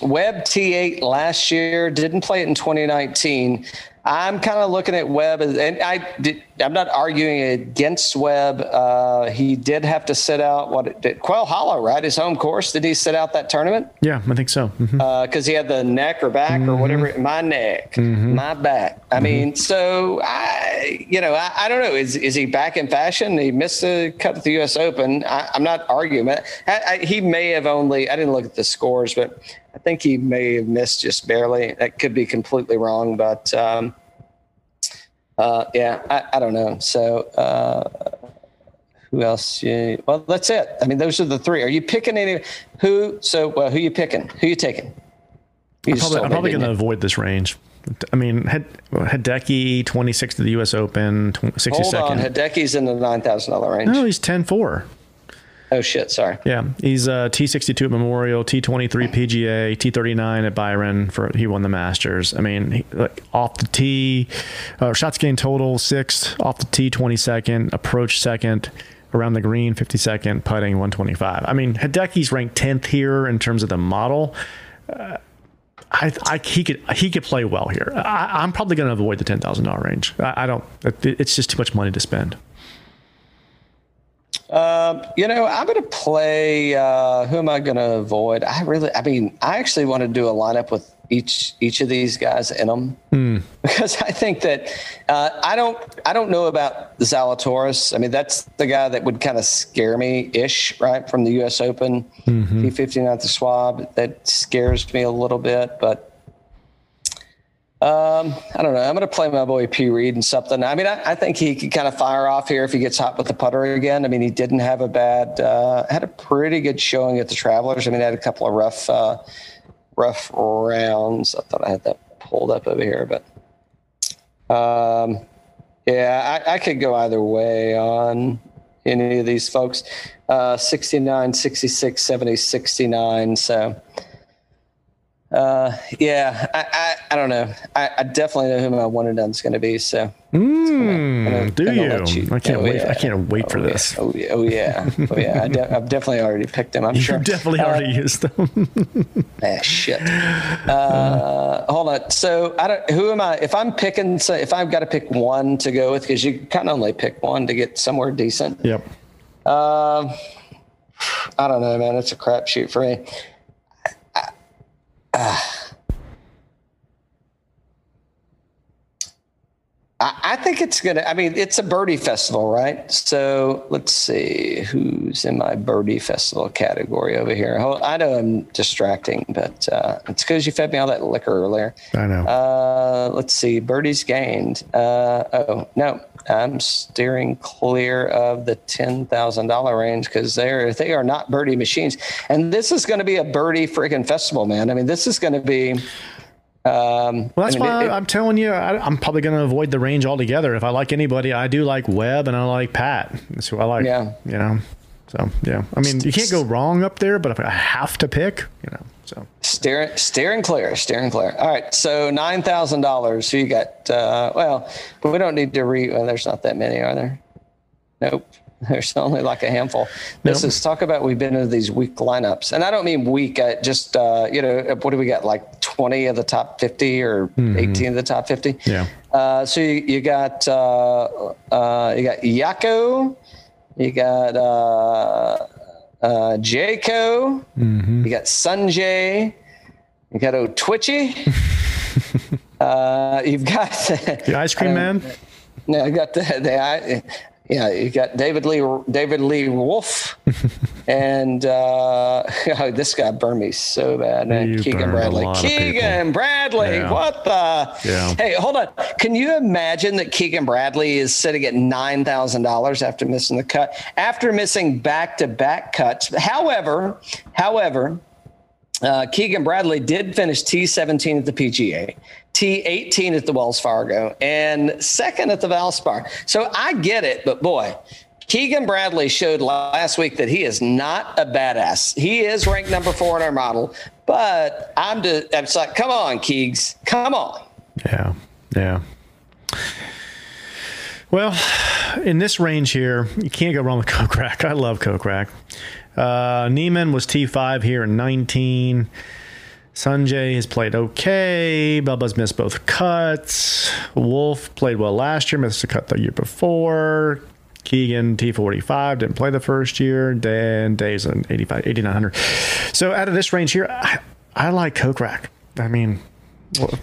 Webb T8 last year didn't play it in 2019. I'm kind of looking at Webb, and I did, I'm not arguing against Webb. Uh, he did have to sit out what did Quail Hollow, right? His home course. Did he sit out that tournament? Yeah, I think so. Mm-hmm. Uh, because he had the neck or back or mm-hmm. whatever. My neck, mm-hmm. my back. I mean, so I, you know, I, I don't know. Is is he back in fashion? He missed the cut at the U.S. Open. I, I'm not arguing. I, I, he may have only. I didn't look at the scores, but I think he may have missed just barely. That could be completely wrong, but. Um, uh, yeah, I, I don't know. So, uh, who else? You, well, that's it. I mean, those are the three. Are you picking any? Who? So, well, who you picking? Who you taking? You I'm probably, I'm probably going to avoid this range. I mean, Hideki, 26th to the U.S. Open, tw- 62nd. Hold on, Hideki's in the nine thousand dollar range. no, he's 10 4. Oh shit, sorry. Yeah, he's uh, T62 at Memorial, T23 PGA, T39 at Byron for he won the Masters. I mean, he, like off the tee, uh, shots gained total sixth, off the tee 22nd, approach second, around the green 52nd, putting 125. I mean, Hideki's ranked 10th here in terms of the model. Uh, I, I he could he could play well here. I, I'm probably going to avoid the ten thousand dollar range. I, I don't. It, it's just too much money to spend. Um, you know, I'm going to play. Uh, who am I going to avoid? I really, I mean, I actually want to do a lineup with each each of these guys in them because I think that uh, I don't I don't know about Zalatoris. I mean, that's the guy that would kind of scare me ish, right, from the U.S. Open, P15 at the Schwab. That scares me a little bit, but. Um, I don't know. I'm going to play my boy P. Reed and something. I mean, I, I think he could kind of fire off here if he gets hot with the putter again. I mean, he didn't have a bad, uh, had a pretty good showing at the Travelers. I mean, had a couple of rough, uh, rough rounds. I thought I had that pulled up over here, but um, yeah, I, I could go either way on any of these folks. Uh, 69, 66, 70, 69. So. Uh, yeah, I, I, I don't know. I, I definitely know who my one and done is going to be. So, Mm, gonna- do gonna you? you- I can't oh, wait. yeah. I can't wait for oh, yeah. this. Oh yeah, oh yeah, oh yeah. I de- I've definitely already picked him. I'm sure. You sure. definitely Uh, already used them. Ah, shit. Uh, hold on. So I don't. Who am I? If I'm picking, so if I've got to pick one to go with, because you can only pick one to get somewhere decent. yep. Um, I don't know, man. It's a crapshoot for me. I, I think it's gonna. I mean, it's a birdie festival, right? So let's see who's in my birdie festival category over here. I know I'm distracting, but uh, it's because you fed me all that liquor earlier. I know. Uh, let's see, birdies gained. Uh, oh no, I'm steering clear of the ten thousand dollar range because they're they are not birdie machines, and this is going to be a birdie freaking festival, man. I mean, this is going to be. Um, well, that's I mean, why it- I'm telling you, I, I'm probably going to avoid the range altogether. If I like anybody, I do like Webb and I like Pat. That's who I like. Yeah. You know. So yeah, I mean, you can't go wrong up there. But if I have to pick, you know, so Steering, steering clear, steering clear. All right, so nine thousand dollars. So you got. Uh, well, we don't need to read. Well, there's not that many, are there? Nope. There's only like a handful. This Nope. is talk about we've been into these weak lineups, and I don't mean weak. I just uh, you know what do we got? Like twenty of the top fifty or eighteen of the top fifty. Yeah. Uh, so you, you got uh, uh, you got Yako, you got uh, Jayco, you got Sanjay, you got Otwitchy. uh, you've got the ice cream man. no, I got the, the I, yeah, you got David Lee David Lee Wolf, and uh, oh, this guy burned me so bad, man. You Keegan Bradley. Keegan. Bradley, Yeah. what the? Yeah. Hey, hold on. Can you imagine that Keegan Bradley is sitting at nine thousand dollars after missing the cut, after missing back to back cuts? However, however. Uh, Keegan Bradley did finish T17 at the PGA. T18 at the Wells Fargo, and second at the Valspar. So I get it, but boy, Keegan Bradley showed last week that he is not a badass. He is ranked number four in our model, but I'm just, it's like, come on, Keegs, come on. Yeah, yeah. Well, in this range here, you can't go wrong with Kokrak. I love Kokrak. Uh, Niemann was T5 here in 19. Sungjae has played okay. Bubba's missed both cuts. Wolff played well last year, missed a cut the year before. Keegan T45 didn't play the first year. Dan Dave's an 85, 8900. So out of this range here, I, I like Kokrak. I mean,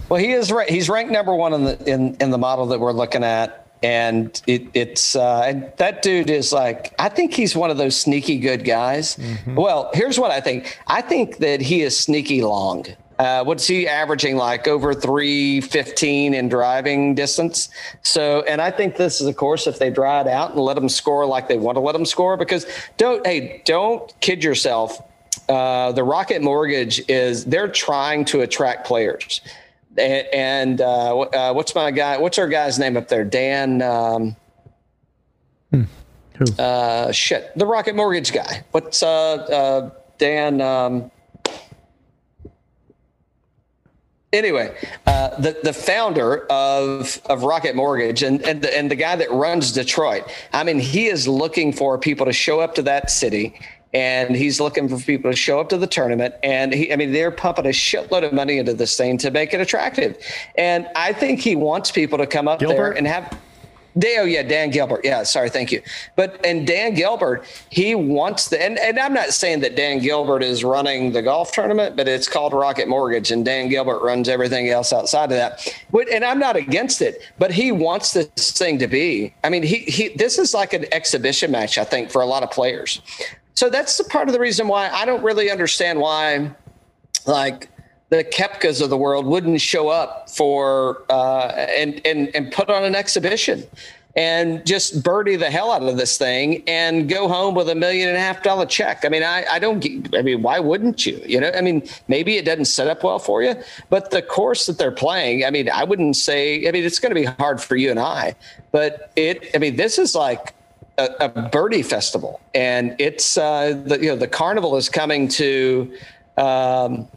well, he is right. He's ranked number one in the in, in the model that we're looking at and it, it's uh, and that dude is like I think he's one of those sneaky good guys. Mm-hmm. Well, here's what I think. I think that he is sneaky long. Uh, what's he averaging like over 315 in driving distance? So, and I think this is, of course, if they dry it out and let them score like they want to let them score, because don't, hey, don't kid yourself. Uh, the Rocket Mortgage is they're trying to attract players and uh, uh, what's my guy? What's our guy's name up there? Dan. Um, hmm. Who? Uh, shit, the Rocket Mortgage guy. What's uh, uh, Dan? Um, anyway, uh, the the founder of of Rocket Mortgage and and the, and the guy that runs Detroit. I mean, he is looking for people to show up to that city and he's looking for people to show up to the tournament. And he, I mean, they're pumping a shitload of money into this thing to make it attractive. And I think he wants people to come up Gilbert? there and have. Oh yeah, Dan Gilbert. Yeah, sorry, thank you. But and Dan Gilbert, he wants the and, and I'm not saying that Dan Gilbert is running the golf tournament, but it's called Rocket Mortgage, and Dan Gilbert runs everything else outside of that. But, and I'm not against it, but he wants this thing to be. I mean, he he this is like an exhibition match, I think, for a lot of players. So that's the part of the reason why I don't really understand why, like the Koepkas of the world wouldn't show up for uh, and and and put on an exhibition and just birdie the hell out of this thing and go home with a million and a half dollar check. I mean, I, I don't, I mean, why wouldn't you? You know, I mean, maybe it doesn't set up well for you, but the course that they're playing, I mean, I wouldn't say, I mean, it's going to be hard for you and I, but it, I mean, this is like a, a birdie festival, and it's uh, the you know the carnival is coming to. Um,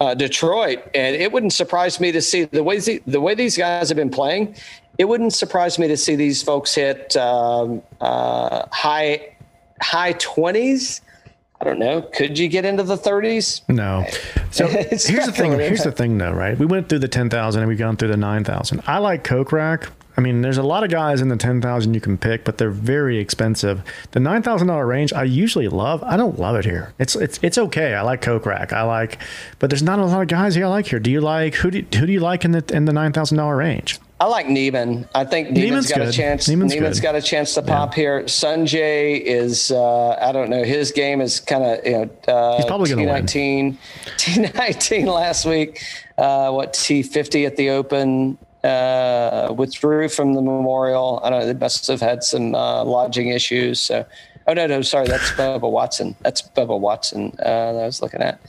uh, Detroit, and it wouldn't surprise me to see the way the, the way these guys have been playing. It wouldn't surprise me to see these folks hit um, uh, high high twenties. I don't know. Could you get into the 30s? No. So here's the thing. Here's the thing, though, right? We went through the 10,000 and we've gone through the 9,000. I like Kokrak I mean, there's a lot of guys in the ten thousand you can pick, but they're very expensive. The nine thousand dollar range, I usually love. I don't love it here. It's it's it's okay. I like Kokrak. I like, but there's not a lot of guys here I like here. Do you like who do who do you like in the in the nine thousand dollar range? I like Niemann. I think Niemann's, Niemann's got good. a chance. Niemann's, Niemann's got a chance to pop yeah. here. Sungjae is, uh, I don't know, his game is kind of, you know, uh, he's probably going to win. T19 last week. Uh, what T50 at the Open uh, withdrew from the memorial. I don't know. They must have had some uh, lodging issues. So, oh no, no, sorry, that's Bubba Watson. That's Bubba Watson uh, that I was looking at.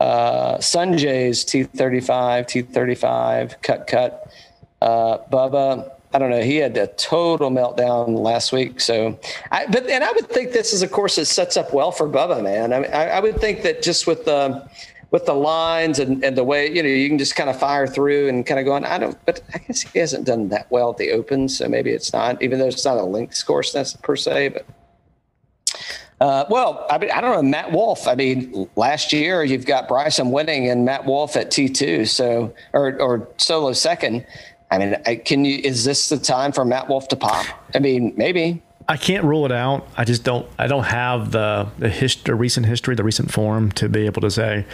Uh, Sungjae's T35, T35, cut, cut. Uh, Bubba, I don't know. He had a total meltdown last week. So, I, but and I would think this is a course that sets up well for Bubba, man. I, mean, I, I would think that just with the with the lines and, and the way you know you can just kind of fire through and kind of go on. I don't, but I guess he hasn't done that well at the Open, so maybe it's not. Even though it's not a links course per se, but. Uh, well, I mean, I don't know. Matt Wolff. I mean, last year you've got Bryson winning and Matt Wolff at T two, so or or solo second. I mean, I, can you? Is this the time for Matt Wolff to pop? I mean, maybe. I can't rule it out. I just don't. I don't have the the, hist- the recent history, the recent form to be able to say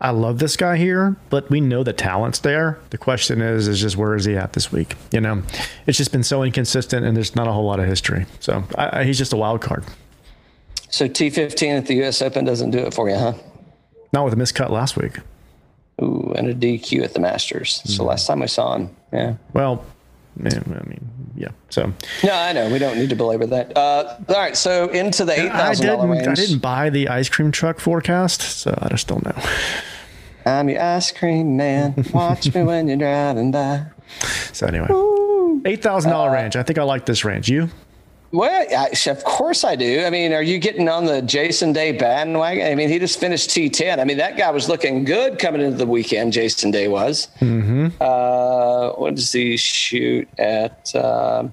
I love this guy here, but we know the talent's there. The question is, is just where is he at this week? You know, it's just been so inconsistent, and there's not a whole lot of history. So I, I, he's just a wild card. So T15 at the U.S. Open doesn't do it for you, huh? Not with a miscut last week. Ooh, and a DQ at the Masters. Mm. So last time I saw him, yeah. Well, I mean, yeah. So no, I know we don't need to belabor that. Uh, all right, so into the eight thousand dollar range. I didn't buy the ice cream truck forecast, so I just don't know. I'm your ice cream man. Watch me when you're driving by. So anyway, eight thousand dollar range. I think I like this range. You? Well, I, of course I do. I mean, are you getting on the Jason Day bandwagon? I mean, he just finished T10. I mean, that guy was looking good coming into the weekend. Jason Day was. Mm-hmm. Uh, what does he shoot at? Uh,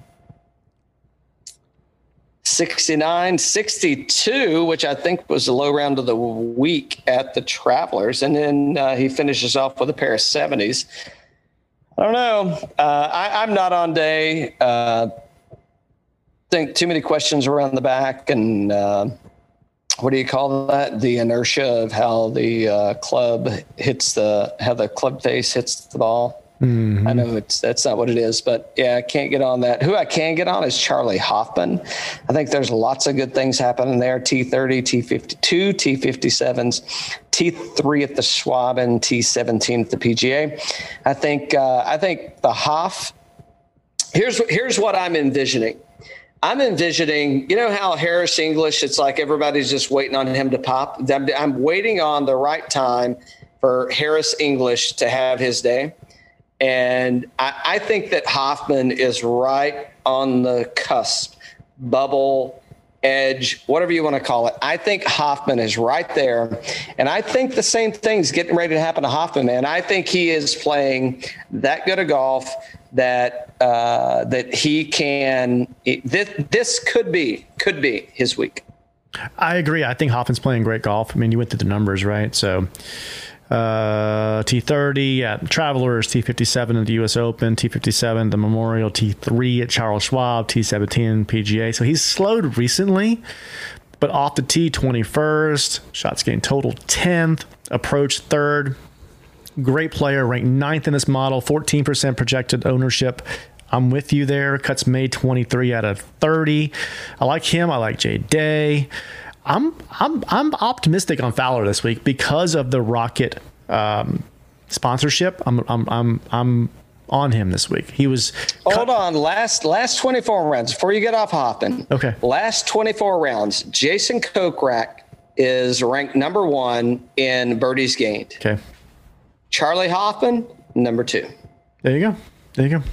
69 62 which i think was the low round of the week at the travelers and then uh, he finishes off with a pair of 70s i don't know uh, I, am not on day uh, think too many questions around the back and uh, what do you call that the inertia of how the uh, club hits the how the club face hits the ball Mm-hmm. I know it's that's not what it is, but yeah, I can't get on that. Who I can get on is Charley Hoffman. I think there's lots of good things happening there. T30, T52, T57s, T3 at the Schwab and T17 at the PGA. I think uh, I think the Hoff. Here's here's what I'm envisioning. I'm envisioning, you know how Harris English, it's like everybody's just waiting on him to pop. I'm, waiting on the right time for Harris English to have his day. And I, I think that Hoffman is right on the cusp, bubble, edge, whatever you want to call it. I think Hoffman is right there. And I think the same thing's getting ready to happen to Hoffman, man. I think he is playing that good of golf that uh, that he can this, this could be could be his week. I agree. I think Hoffman's playing great golf. I mean, you went through the numbers, right? So uh, T30 at Travelers, T57 at the US Open, T57 the Memorial, T3 at Charles Schwab, T17 PGA. So he's slowed recently, but off the tee 21st, shots gained total 10th, approach third. Great player, ranked ninth in this model, 14% projected ownership. I'm with you there. Cuts made 23 out of 30. I like him. I like Jay Day. I'm I'm I'm optimistic on Fowler this week because of the Rocket um, sponsorship. I'm I'm I'm I'm on him this week. He was Hold on, last last 24 rounds before you get off Hoffman. Okay. Last 24 rounds, Jason Kokrak is ranked number 1 in birdies gained. Okay. Charley Hoffman number 2. There you go. There you go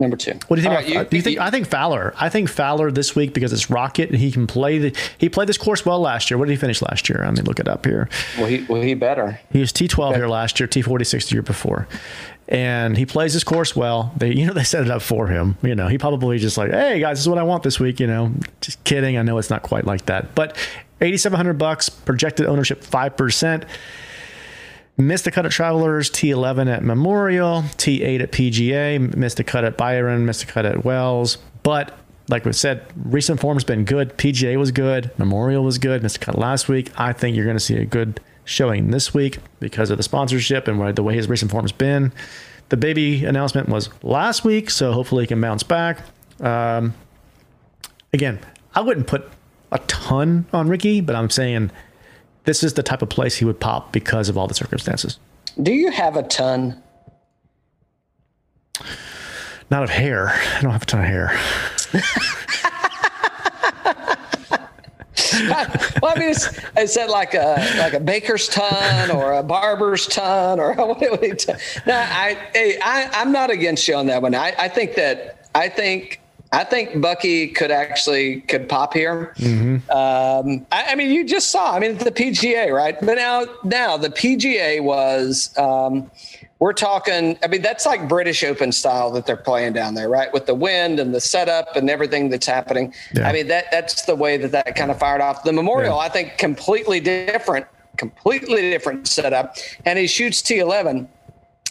number two. What do you think? About, you, do you think? I think Fowler. I think Fowler this week because it's Rocket and he can play the. He played this course well last year. What did he finish last year? I mean, look it up here. Well, he well he better. He was T twelve here last year, T forty six the year before, and he plays this course well. They you know they set it up for him. You know he probably just like, hey guys, this is what I want this week. You know, just kidding. I know it's not quite like that, but eighty seven hundred bucks projected ownership five percent. Missed the cut at Travelers, T11 at Memorial, T8 at PGA, missed the cut at Byron, missed the cut at Wells. But like we said, recent form's been good. PGA was good, Memorial was good, missed the cut last week. I think you're going to see a good showing this week because of the sponsorship and the way his recent form's been. The baby announcement was last week, so hopefully he can bounce back. Um, again, I wouldn't put a ton on Rickie, but I'm saying this is the type of place he would pop because of all the circumstances. Do you have a ton? Not of hair. I don't have a ton of hair. well, I mean, is, is that like a like a baker's ton or a barber's ton or what? what no, I, I I'm not against you on that one. I, I think that I think I think Bucky could actually could pop here. Mm-hmm. Um, I, I, mean, you just saw. I mean, the PGA, right? But now, now the PGA was. Um, we're talking. I mean, that's like British Open style that they're playing down there, right? With the wind and the setup and everything that's happening. Yeah. I mean, that that's the way that that kind of fired off. The Memorial, yeah. I think, completely different, completely different setup, and he shoots T11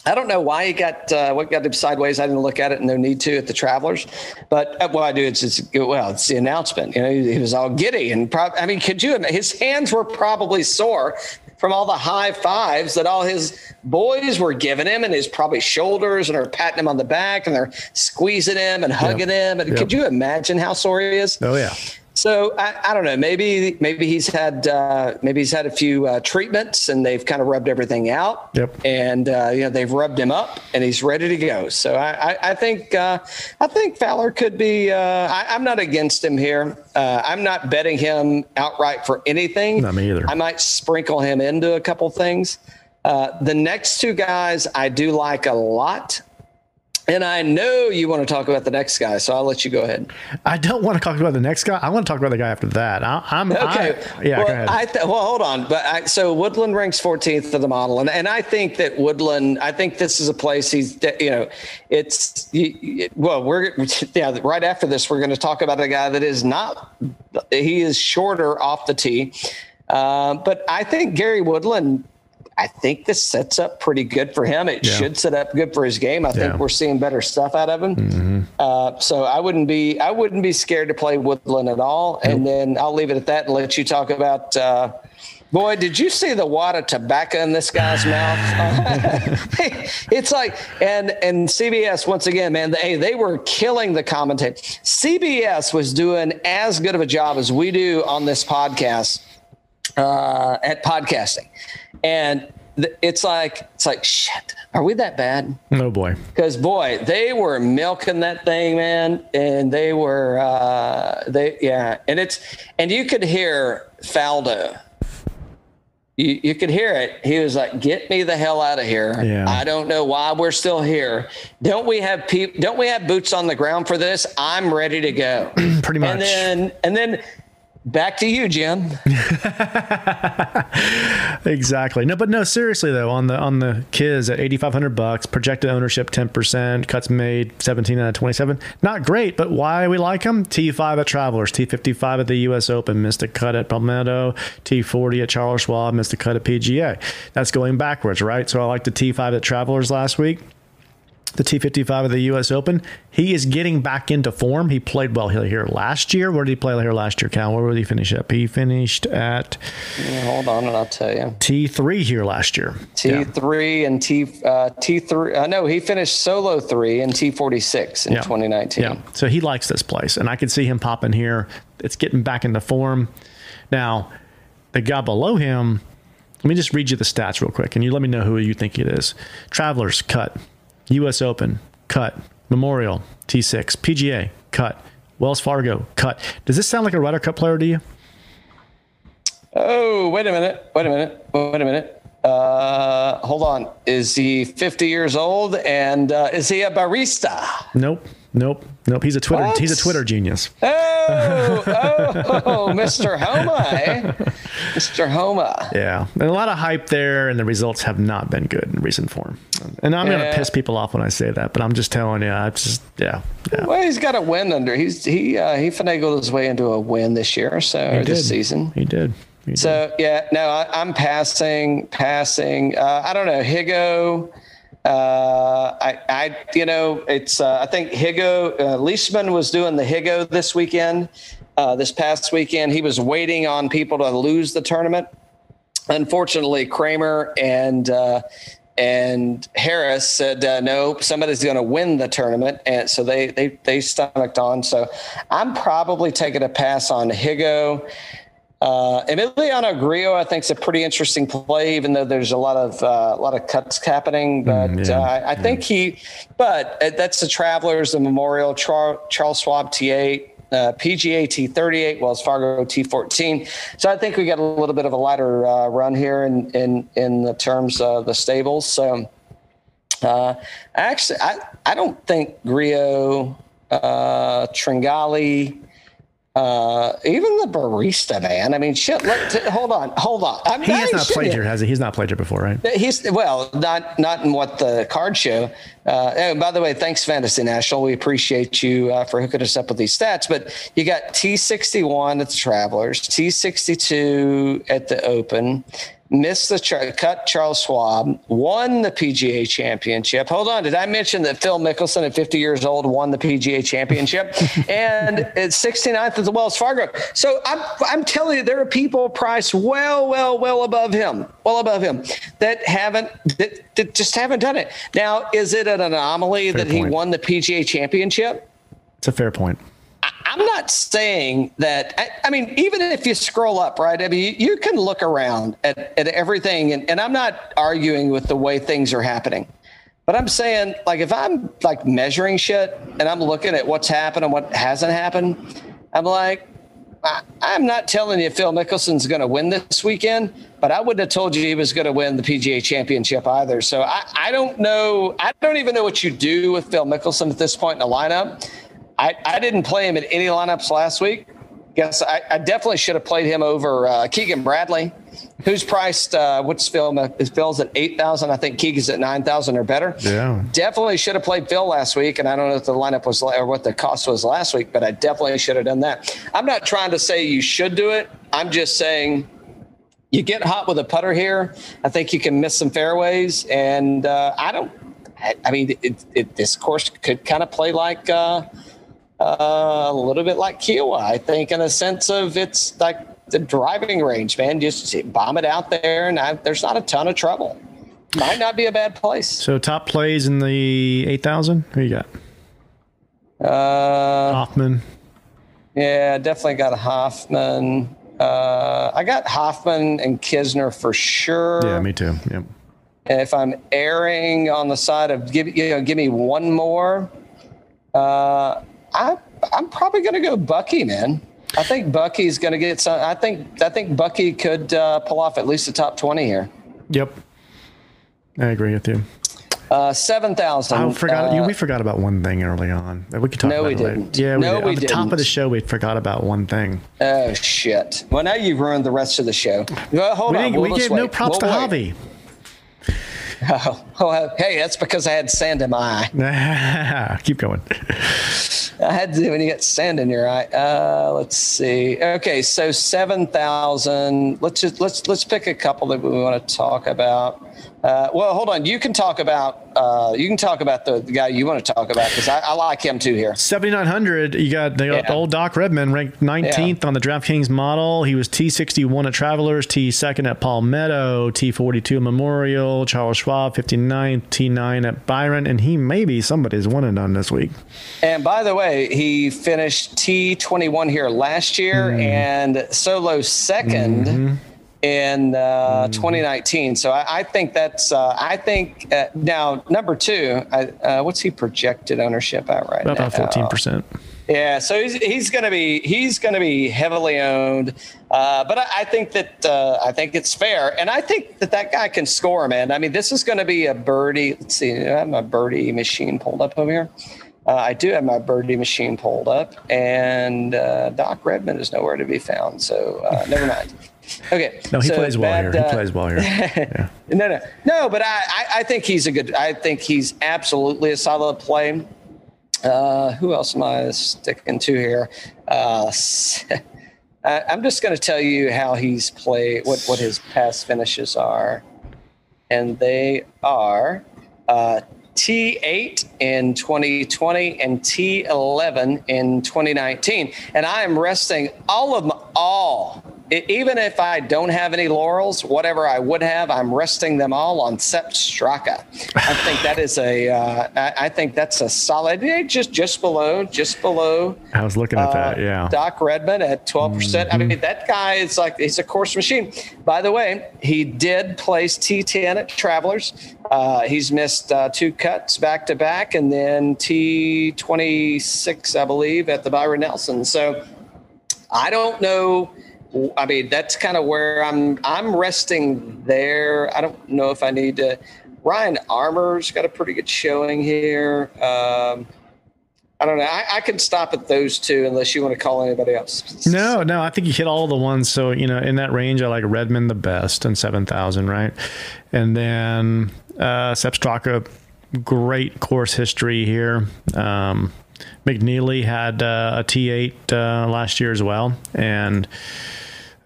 I don't know why he got uh, what got him sideways. I didn't look at it, and no need to at the Travelers. But uh, what I do is, it's well, it's the announcement. You know, he, he was all giddy and I mean, could you? His hands were probably sore from all the high fives that all his boys were giving him, and his probably shoulders, and are patting him on the back, and they're squeezing him and hugging yep. him. And yep. could you imagine how sore he is? Oh yeah. So I, I, don't know. Maybe maybe he's had uh, maybe he's had a few uh, treatments and they've kind of rubbed everything out. Yep. And uh, you know they've rubbed him up and he's ready to go. So I I, I think uh, I think Fowler could be. Uh, I, am not against him here. Uh, I'm not betting him outright for anything. Not me either. I might sprinkle him into a couple things. Uh, the next two guys I do like a lot. And I know you want to talk about the next guy, so I'll let you go ahead. I don't want to talk about the next guy. I want to talk about the guy after that. I, am okay. I, yeah, well, go ahead. I th- well, hold on. But I, so Woodland ranks 14th to the model, and, and I think that Woodland. I think this is a place he's. You know, it's well, we're yeah. Right after this, we're going to talk about a guy that is not. He is shorter off the tee, uh, but I think Gary Woodland I think this sets up pretty good for him. It yeah. should set up good for his game. I think we're seeing better stuff out of him. Mm-hmm. Uh, so I wouldn't be I wouldn't be scared to play Woodland at all. Nope. And then I'll leave it at that and let you talk about. Uh, Boy, did you see the wad of tobacco in this guy's mouth? it's like, and and CBS once again, man, they they were killing the commentator. CBS was doing as good of a job as we do on this podcast uh, at podcasting and it's like it's like shit. Are we that bad? No oh boy. Because boy, they were milking that thing, man, and they were uh, they yeah, and it's and you could hear Faldo. You, you could hear it. He was like, "Get me the hell out of here! Yeah. I don't know why we're still here. Don't we have people? Don't we have boots on the ground for this? I'm ready to go." Pretty much. And then and then Back to you, Jim. exactly. No, but no, seriously though, on the on the kids at eighty five hundred bucks, projected ownership ten percent, cuts made seventeen out of twenty seven. Not great, but why we like them? T five at Travelers, T fifty five at the U.S. Open, missed a cut at Palmetto, T forty at Charles Schwab, missed a cut at PGA. That's going backwards, right? So I like the T five at Travelers last week the T55 of the U.S. Open. He is getting back into form. He played well here last year. Where did he play here last year, Cal? Where did he finish up? He finished at. Yeah, hold on, and I'll tell you. T3 here last year. T3 yeah. and T uh, T3. Uh, no, he finished solo three and T46 in yeah. 2019. Yeah, so he likes this place, and I can see him popping here. It's getting back into form. Now, the guy below him. Let me just read you the stats real quick, and you let me know who you think it is. Travelers cut US Open, cut. Memorial, T6. PGA, cut. Wells Fargo, cut. Does this sound like a Ryder Cup player to you? Oh, wait a minute. Wait a minute. Wait a minute. Uh, hold on. Is he 50 years old and uh, is he a barista? Nope. Nope. Nope. He's a Twitter. What? He's a Twitter genius. Oh, oh, Mr. Homa, eh? Mr. Homa. Yeah, and a lot of hype there, and the results have not been good in recent form. And I'm yeah. going to piss people off when I say that, but I'm just telling you, I just yeah, yeah. Well, he's got a win under. He's he uh, he finagled his way into a win this year, so this season. He did. He so did. yeah, no, I, am passing, passing. Uh, I don't know, Higgo. Uh, I, I, you know, it's. Uh, I think Higgo uh, Leishman was doing the Higgo this weekend. Uh, this past weekend, he was waiting on people to lose the tournament. Unfortunately, Kramer and uh, and Harris said uh, no, somebody's going to win the tournament, and so they they they stomached on. So I'm probably taking a pass on Higgo. Uh, Emiliano Grillo, I think, is a pretty interesting play, even though there's a lot of uh, a lot of cuts happening. Mm, but mm, yeah, uh, I, I think he, but uh, that's the Travelers, the Memorial, Char- Charles Schwab T8. Uh, PGA T38, Wells Fargo T14. So I think we got a little bit of a lighter uh, run here in, in in the terms of the stables. So uh, actually, I I don't think Grillo, uh, Tringali, uh, even the barista man. I mean, shit. Let, t- hold on, hold on. I'm, he has not played here, has he? He's not played here before, right? He's well, not not in what the card show. Uh, and by the way, thanks Fantasy National. We appreciate you uh, for hooking us up with these stats. But you got T61 at the Travelers, T62 at the Open, missed the char- cut Charles Schwab, won the PGA championship. Hold on, did I mention that Phil Mickelson at 50 years old won the PGA championship and it's 69th at the Wells Fargo? So I'm I'm telling you, there are people priced well, well, well above him, well above him that haven't that, that just haven't done it. Now, is it an anomaly fair that point. he won the PGA championship? It's a fair point. I'm not saying that. I, I, mean, even if you scroll up, right? I mean, you, you can look around at, at everything, and, and I'm not arguing with the way things are happening. But I'm saying, like, if I'm like measuring shit and I'm looking at what's happened and what hasn't happened, I'm like, I, I'm not telling you Phil Mickelson's going to win this weekend, but I wouldn't have told you he was going to win the PGA Championship either. So I, I don't know. I don't even know what you do with Phil Mickelson at this point in the lineup. I, I didn't play him in any lineups last week. Guess I, I definitely should have played him over uh, Keegan Bradley, who's priced. Uh, what's Phil? Is Phil's at eight thousand? I think Keegan's at nine thousand or better. Yeah. Definitely should have played Phil last week, and I don't know if the lineup was or what the cost was last week, but I definitely should have done that. I'm not trying to say you should do it. I'm just saying you get hot with a putter here. I think you can miss some fairways, and uh, I don't. I, I mean, it, it, this course could kind of play like. Uh, uh, a little bit like Kiowa, I think, in a sense of it's like the driving range, man. Just bomb it out there, and I, there's not a ton of trouble. Might not be a bad place. So top plays in the eight thousand. Who you got? Uh, Hoffman. Yeah, definitely got Hoffman. Uh, I got Hoffman and Kisner for sure. Yeah, me too. Yep. And if I'm erring on the side of give you know give me one more, uh, I I'm probably going to go Bucky, man. I think Bucky's going to get some. I think I think Bucky could uh, pull off at least the top twenty here. Yep. I agree with you. Uh, Seven thousand. I forgot. Uh, you, we forgot about one thing early on. We could talk No, about we it didn't. Yeah, we No, did. we At the top of the show, we forgot about one thing. oh shit! Well, now you've ruined the rest of the show. Well, hold we on. we'll we gave no props We'll to wait. Javi. Oh, oh, hey, that's because I had sand in my eye. Keep going. I had to when you get sand in your eye. Uh, let's see. Okay, so seven thousand. Let's just let's let's pick a couple that we want to talk about. Uh, well, hold on. You can talk about uh, you can talk about the, the guy you want to talk about because I, I like him too here. 7,900. You got the Yeah. old Doc Redman ranked 19th on the DraftKings model. He was T61 at Travelers, T2nd at Palmetto, T42 Memorial, Charles Schwab, 59th, T9 at Byron, and he may be somebody's one and done this week. And by the way, he finished T twenty one here last year and solo 2nd in uh, 2019. So I, I think that's uh, I think uh, now number two. I, uh, what's he projected ownership at right About now? 14%. Yeah, so he's, he's going to be he's going to be heavily owned, uh, but I, I think that uh, I think it's fair, and I think that that guy can score, man. I mean, this is going to be a birdie. Let's see, I have my birdie machine pulled up over here. Uh, I do have my birdie machine pulled up, and uh, Doc Redman is nowhere to be found. So uh, never mind. Okay. No, he so plays well bad, here. He uh, plays well here. Yeah. no, no, no. But I, I, I think he's a good. I think he's absolutely a solid play. Uh, who else am I sticking to here? Uh, I, I'm just going to tell you how he's played. What what his past finishes are, and they are uh, T8 in 2020 and T11 in 2019. And I am resting all of my all. Even if I don't have any laurels, whatever I would have, I'm resting them all on Sepp Straka. I think that is a. Uh, I, I think that's a solid. eh, Just just below, just below I was looking at uh, that. Yeah. Doc Redman at 12%. percent I mean, that guy is like, he's a course machine. By the way, he did place T10 at Travelers. Uh, he's missed uh, two cuts back to back and then T26, I believe, at the Byron Nelson. So I don't know. I mean, that's kind of where I'm. I'm resting there. I don't know if I need to. Ryan Armour's got a pretty good showing here. Um, I don't know. I, I can stop at those two unless you want to call anybody else. No, no, I think you hit all the ones. So, you know, in that range, I like Redman the best and 7,000, right? And then uh, Sepp Straka, great course history here. Um, McNealy had uh, a T8 uh, last year as well. And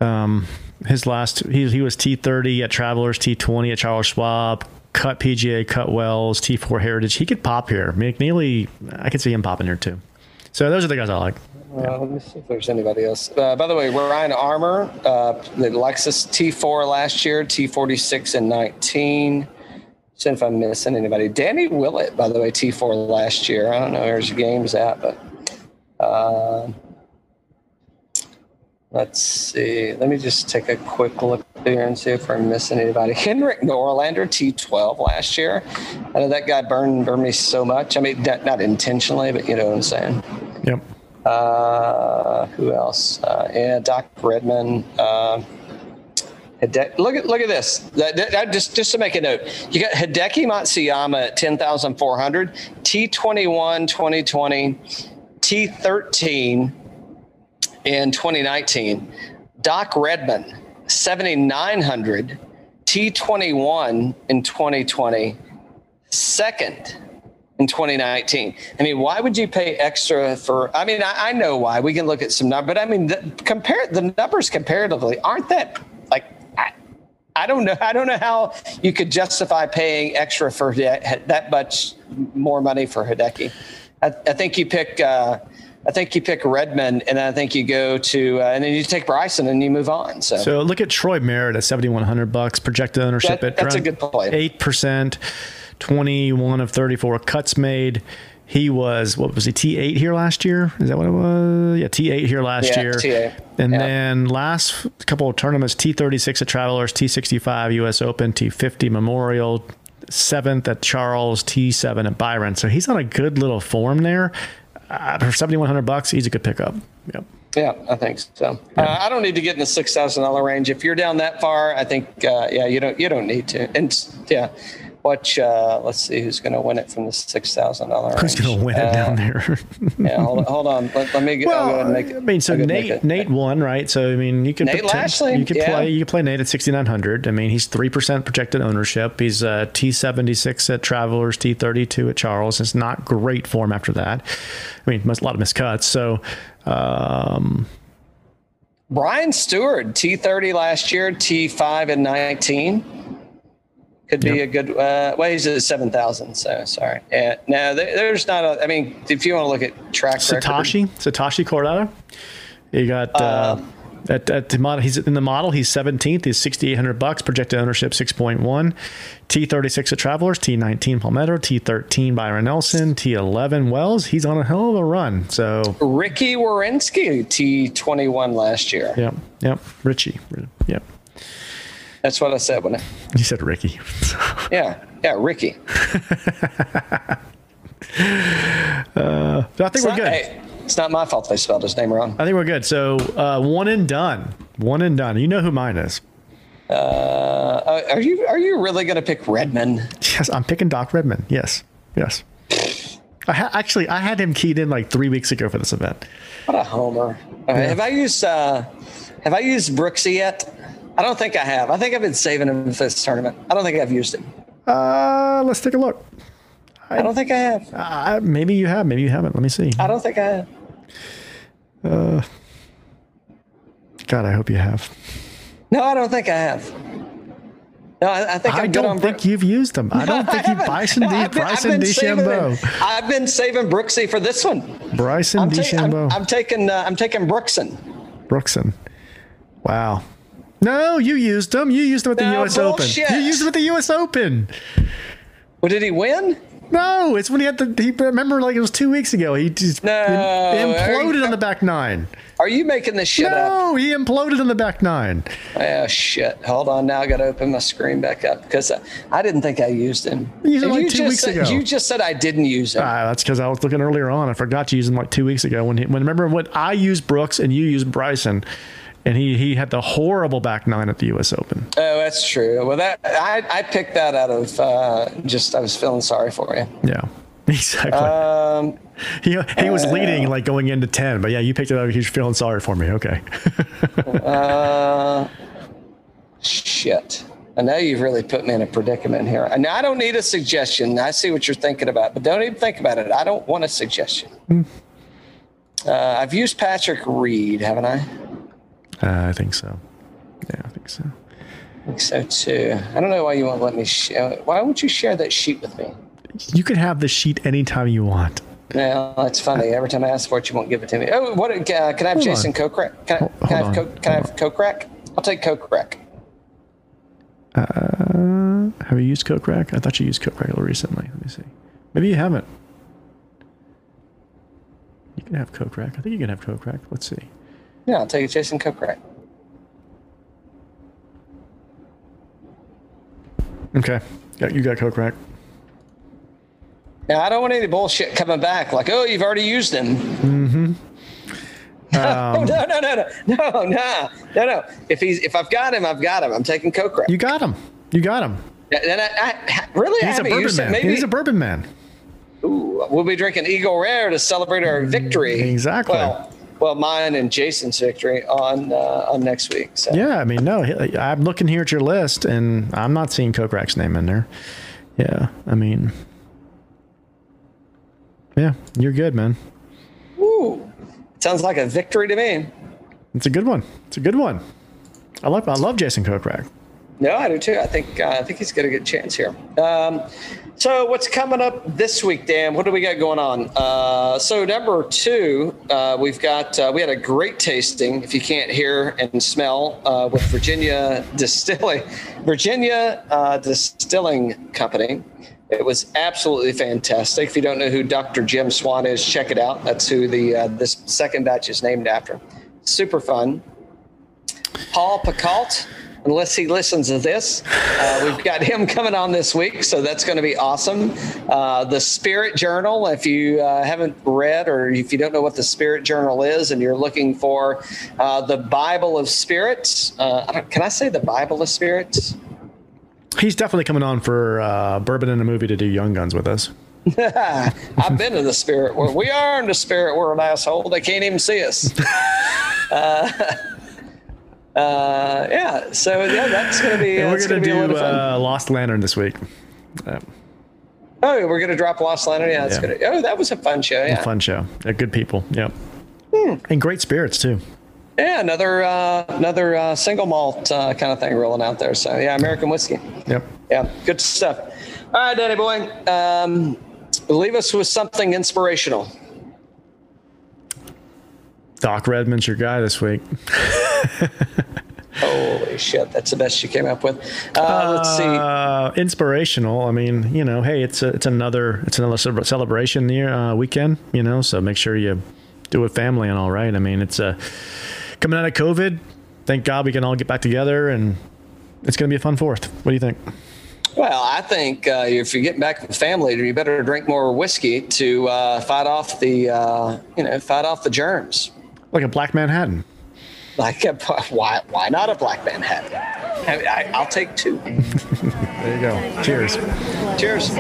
um, his last, he, he was T30 at Travelers, T20 at Charles Schwab, cut PGA, cut Wells, T4 Heritage. He could pop here. McNealy, I could see him popping here too. So those are the guys I like. Uh, let me see if there's anybody else. Uh, by the way, Ryan Armour, uh, the Lexus T4 last year, T46 and 19. See if I'm missing anybody. Danny Willett, by the way, T4 last year. I don't know where his game's at, but uh, let's see. Let me just take a quick look here and see if we're missing anybody. Henrik Norlander, T12 last year. I know that guy burned, burned me so much. I mean, not, not intentionally, but you know what I'm saying. Yep. Uh, who else? Uh, yeah, Doc Redman. Uh, Hide- look at look at this. That, that- that- just just to make a note, you got Hideki Matsuyama at ten thousand four hundred, T 21 2020, T thirteen in twenty nineteen. Doc Redman seventy nine hundred, T twenty one in twenty twenty, second in 2019. I mean, why would you pay extra for? I mean, I, I know why. We can look at some numbers, but I mean, the, compare the numbers comparatively aren't that like. I, I don't know. I don't know how you could justify paying extra for that, that much more money for Hideki. I, I think you pick. Uh, I think you pick Redman, and I think you go to, uh, and then you take Bryson, and you move on. So, So look at Troy Merritt at seventy one hundred bucks. Projected ownership That- at that's a good. Eight percent, twenty one of thirty four cuts made. He was what was he T eight here last year? Is that what it was? Yeah, T eight here last Yeah, year. T8. And Yeah. then last couple of tournaments, T thirty six at Travelers, T sixty five U.S. Open, T fifty Memorial, seventh at Charles, T seven at Byron. So he's on a good little form there. Uh, for seventy one hundred bucks, he's a good pickup. Yep. Yeah, I think so. Uh, I don't need to get in the six thousand dollar range. If you're down that far, I think uh, yeah, you don't you don't need to. And yeah, watch. Uh, let's see who's going to win it from the six thousand dollar. Who's gonna win it Uh, down there? Yeah, hold, hold on. Let, let me get. I'll go ahead and make. I mean, so I'll go ahead and Nate. Nate won, right? So I mean, you could Nate poten- Lashley, you could yeah. play you could play Nate at sixty nine hundred. I mean, he's three percent projected ownership. He's uh, T seventy six at Travelers, T thirty two at Charles. It's not great form after that. I mean, a lot of miscuts. So. Um, Brian Stuard, T thirty last year, T five and nineteen. Could be Yep. a good. Uh, well, he's at seven thousand. So sorry. Yeah, no, there, there's not a. I mean, if you want to look at track record, Satoshi, Satoshi Kodaira. You got uh, at, at the model. He's in the model. He's seventeenth. He's sixty eight hundred bucks. Projected ownership six point one. T thirty six at Travelers. T nineteen Palmetto. T thirteen Byron Nelson. T eleven Wells. He's on a hell of a run. So Ricky Werenski, T twenty one last year. yep, yep. Richie. Yep. That's what I said when I. You said Ricky. Yeah, yeah, Ricky. So I think It's we're not, good. hey, it's not my fault they spelled his name wrong. I think we're good. So uh, one and done. One and done. You know who mine is. Uh, are you are you really going to pick Redman? Yes, I'm picking Doc Redman. Yes, yes. I ha- actually I had him keyed in like three weeks ago for this event. What a homer! Uh, Have I used uh, Have I used Brooksy yet? I don't think I have. I think I've been saving him for this tournament. I don't think I've used him. Uh, let's take a look. I don't think I have. Uh, maybe you have, maybe you haven't. Let me see. I don't think I have. God, I hope you have. No, I don't think I have. No, I, I think I'm I don't on think Brook- you've used them. I don't I think you haven't. Bryson No, D. I've been- I've been DeChambeau. I've been saving Brooksy for this one. Bryson I'm, ta- I'm, DeChambeau. I'm taking uh, I'm taking Brookson. Brookson. Wow. No, you used them. You used them at the No, U.S. bullshit. Open. You used them at the U.S. Open. Well, did he win? No, it's when he had the. He remember like it was two weeks ago. He just No, imploded you- on the back nine. Are you making this shit up? No, he imploded on the back nine. Oh shit! Hold on, now I got to open my screen back up because I, I didn't think I used him. You used him like two just weeks said, ago. You just said I didn't use him. Ah, that's because I was looking earlier on. I forgot to use him like two weeks ago. When, he, when remember when I used Brooks and you used Bryson, and he he had the horrible back nine at the U.S. Open. oh, that's true. Well, that I, I picked that out of uh, just I was feeling sorry for you. Yeah, exactly. Um, he he was leading like going into ten, but yeah, you picked it up. He's feeling sorry for me. Okay. uh, shit. I know you've really put me in a predicament here. Now I don't need a suggestion. I see what you're thinking about, but don't even think about it. I don't want a suggestion. Hmm. Uh, I've used Patrick Reed, haven't I? Uh, I think so. Yeah, I think so. I think so too. I don't know why you won't let me. Sh- uh, why won't you share that sheet with me? You can have the sheet anytime you want. No, that's funny. Every time I ask for it, you won't give it to me. Oh, what? Uh, can I have Hold Jason on. Kokrak? Can I, Hold- can I have, Co- can I have Kokrak? I'll take Kokrak. Uh, have you used Kokrak? I thought you used Kokrak recently. Let me see. Maybe you haven't. You can have Kokrak. I think you can have Kokrak. Let's see. Yeah, I'll take a Jason Kokrak. Okay. Yeah, you got Kokrak. Now I don't want any bullshit coming back like, oh, you've already used him. Mm-hmm. Um, no, no, no, no, no, no, no, no. If he's if I've got him, I've got him. I'm taking Kokrak. You got him. You got him. And I, I, really, I He's a haven't bourbon used man. Maybe He's a bourbon man. Ooh, we'll be drinking Eagle Rare to celebrate our victory. Exactly. Well, well, mine and Jason's victory on uh, on next week. So. Yeah, I mean, no, I'm looking here at your list, and I'm not seeing Kokrak's name in there. Yeah, I mean, yeah, you're good, man. Ooh, sounds like a victory to me. It's a good one. It's a good one. I love I love Jason Kokrak. No, I do too. I think uh, I think he's got a good chance here. Um, so what's coming up this week, Dan? What do we got going on? Uh, so number two, uh, we've got uh, we had a great tasting. If you can't hear and smell, uh, with Virginia Distilling, Virginia uh, Distilling Company. It was absolutely fantastic. If you don't know who Dr. Jim Swan is, check it out. That's who the this second batch is named after. Super fun. Paul Pacult, unless he listens to this. Uh, we've got him coming on this week, so that's going to be awesome. Uh, the Spirit Journal, if you uh, haven't read or if you don't know what the Spirit Journal is and you're looking for uh, the Bible of Spirits, uh, can I say the Bible of Spirits? He's definitely coming on for uh, Bourbon in a Movie to do Young Guns with us. I've been in the spirit world. We are in the spirit world, asshole. They can't even see us. uh, yeah, so yeah, that's going to be. And we're gonna going to be a lot do of fun. uh, Lost Lantern this week. Uh, Oh, we're gonna drop Lost Lantern. Yeah, that's Yeah. good. Oh, that was a fun show. Yeah, Fun show. Yeah, good people. Yep. Hmm. And great spirits too. yeah. Another uh, another uh, single malt uh, kind of thing rolling out there. So yeah, American whiskey. Yep. Yeah, good stuff. All right, Danny boy, um, leave us with something inspirational. Doc Redman's your guy this week. Holy shit, that's the best you came up with. Uh, let's see. Uh, inspirational. I mean, you know, hey, it's a, it's another it's another celebration year uh, weekend. You know, so make sure you do it family and all right. I mean, it's uh, coming out of COVID. Thank God we can all get back together, and it's going to be a fun Fourth. What do you think? Well, I think uh, if you're getting back with family, you better drink more whiskey to uh, fight off the uh, you know fight off the germs. Like a Black Manhattan. Like, a, why why not a black man hat? I, I, I'll take two. There you go. Cheers. Cheers.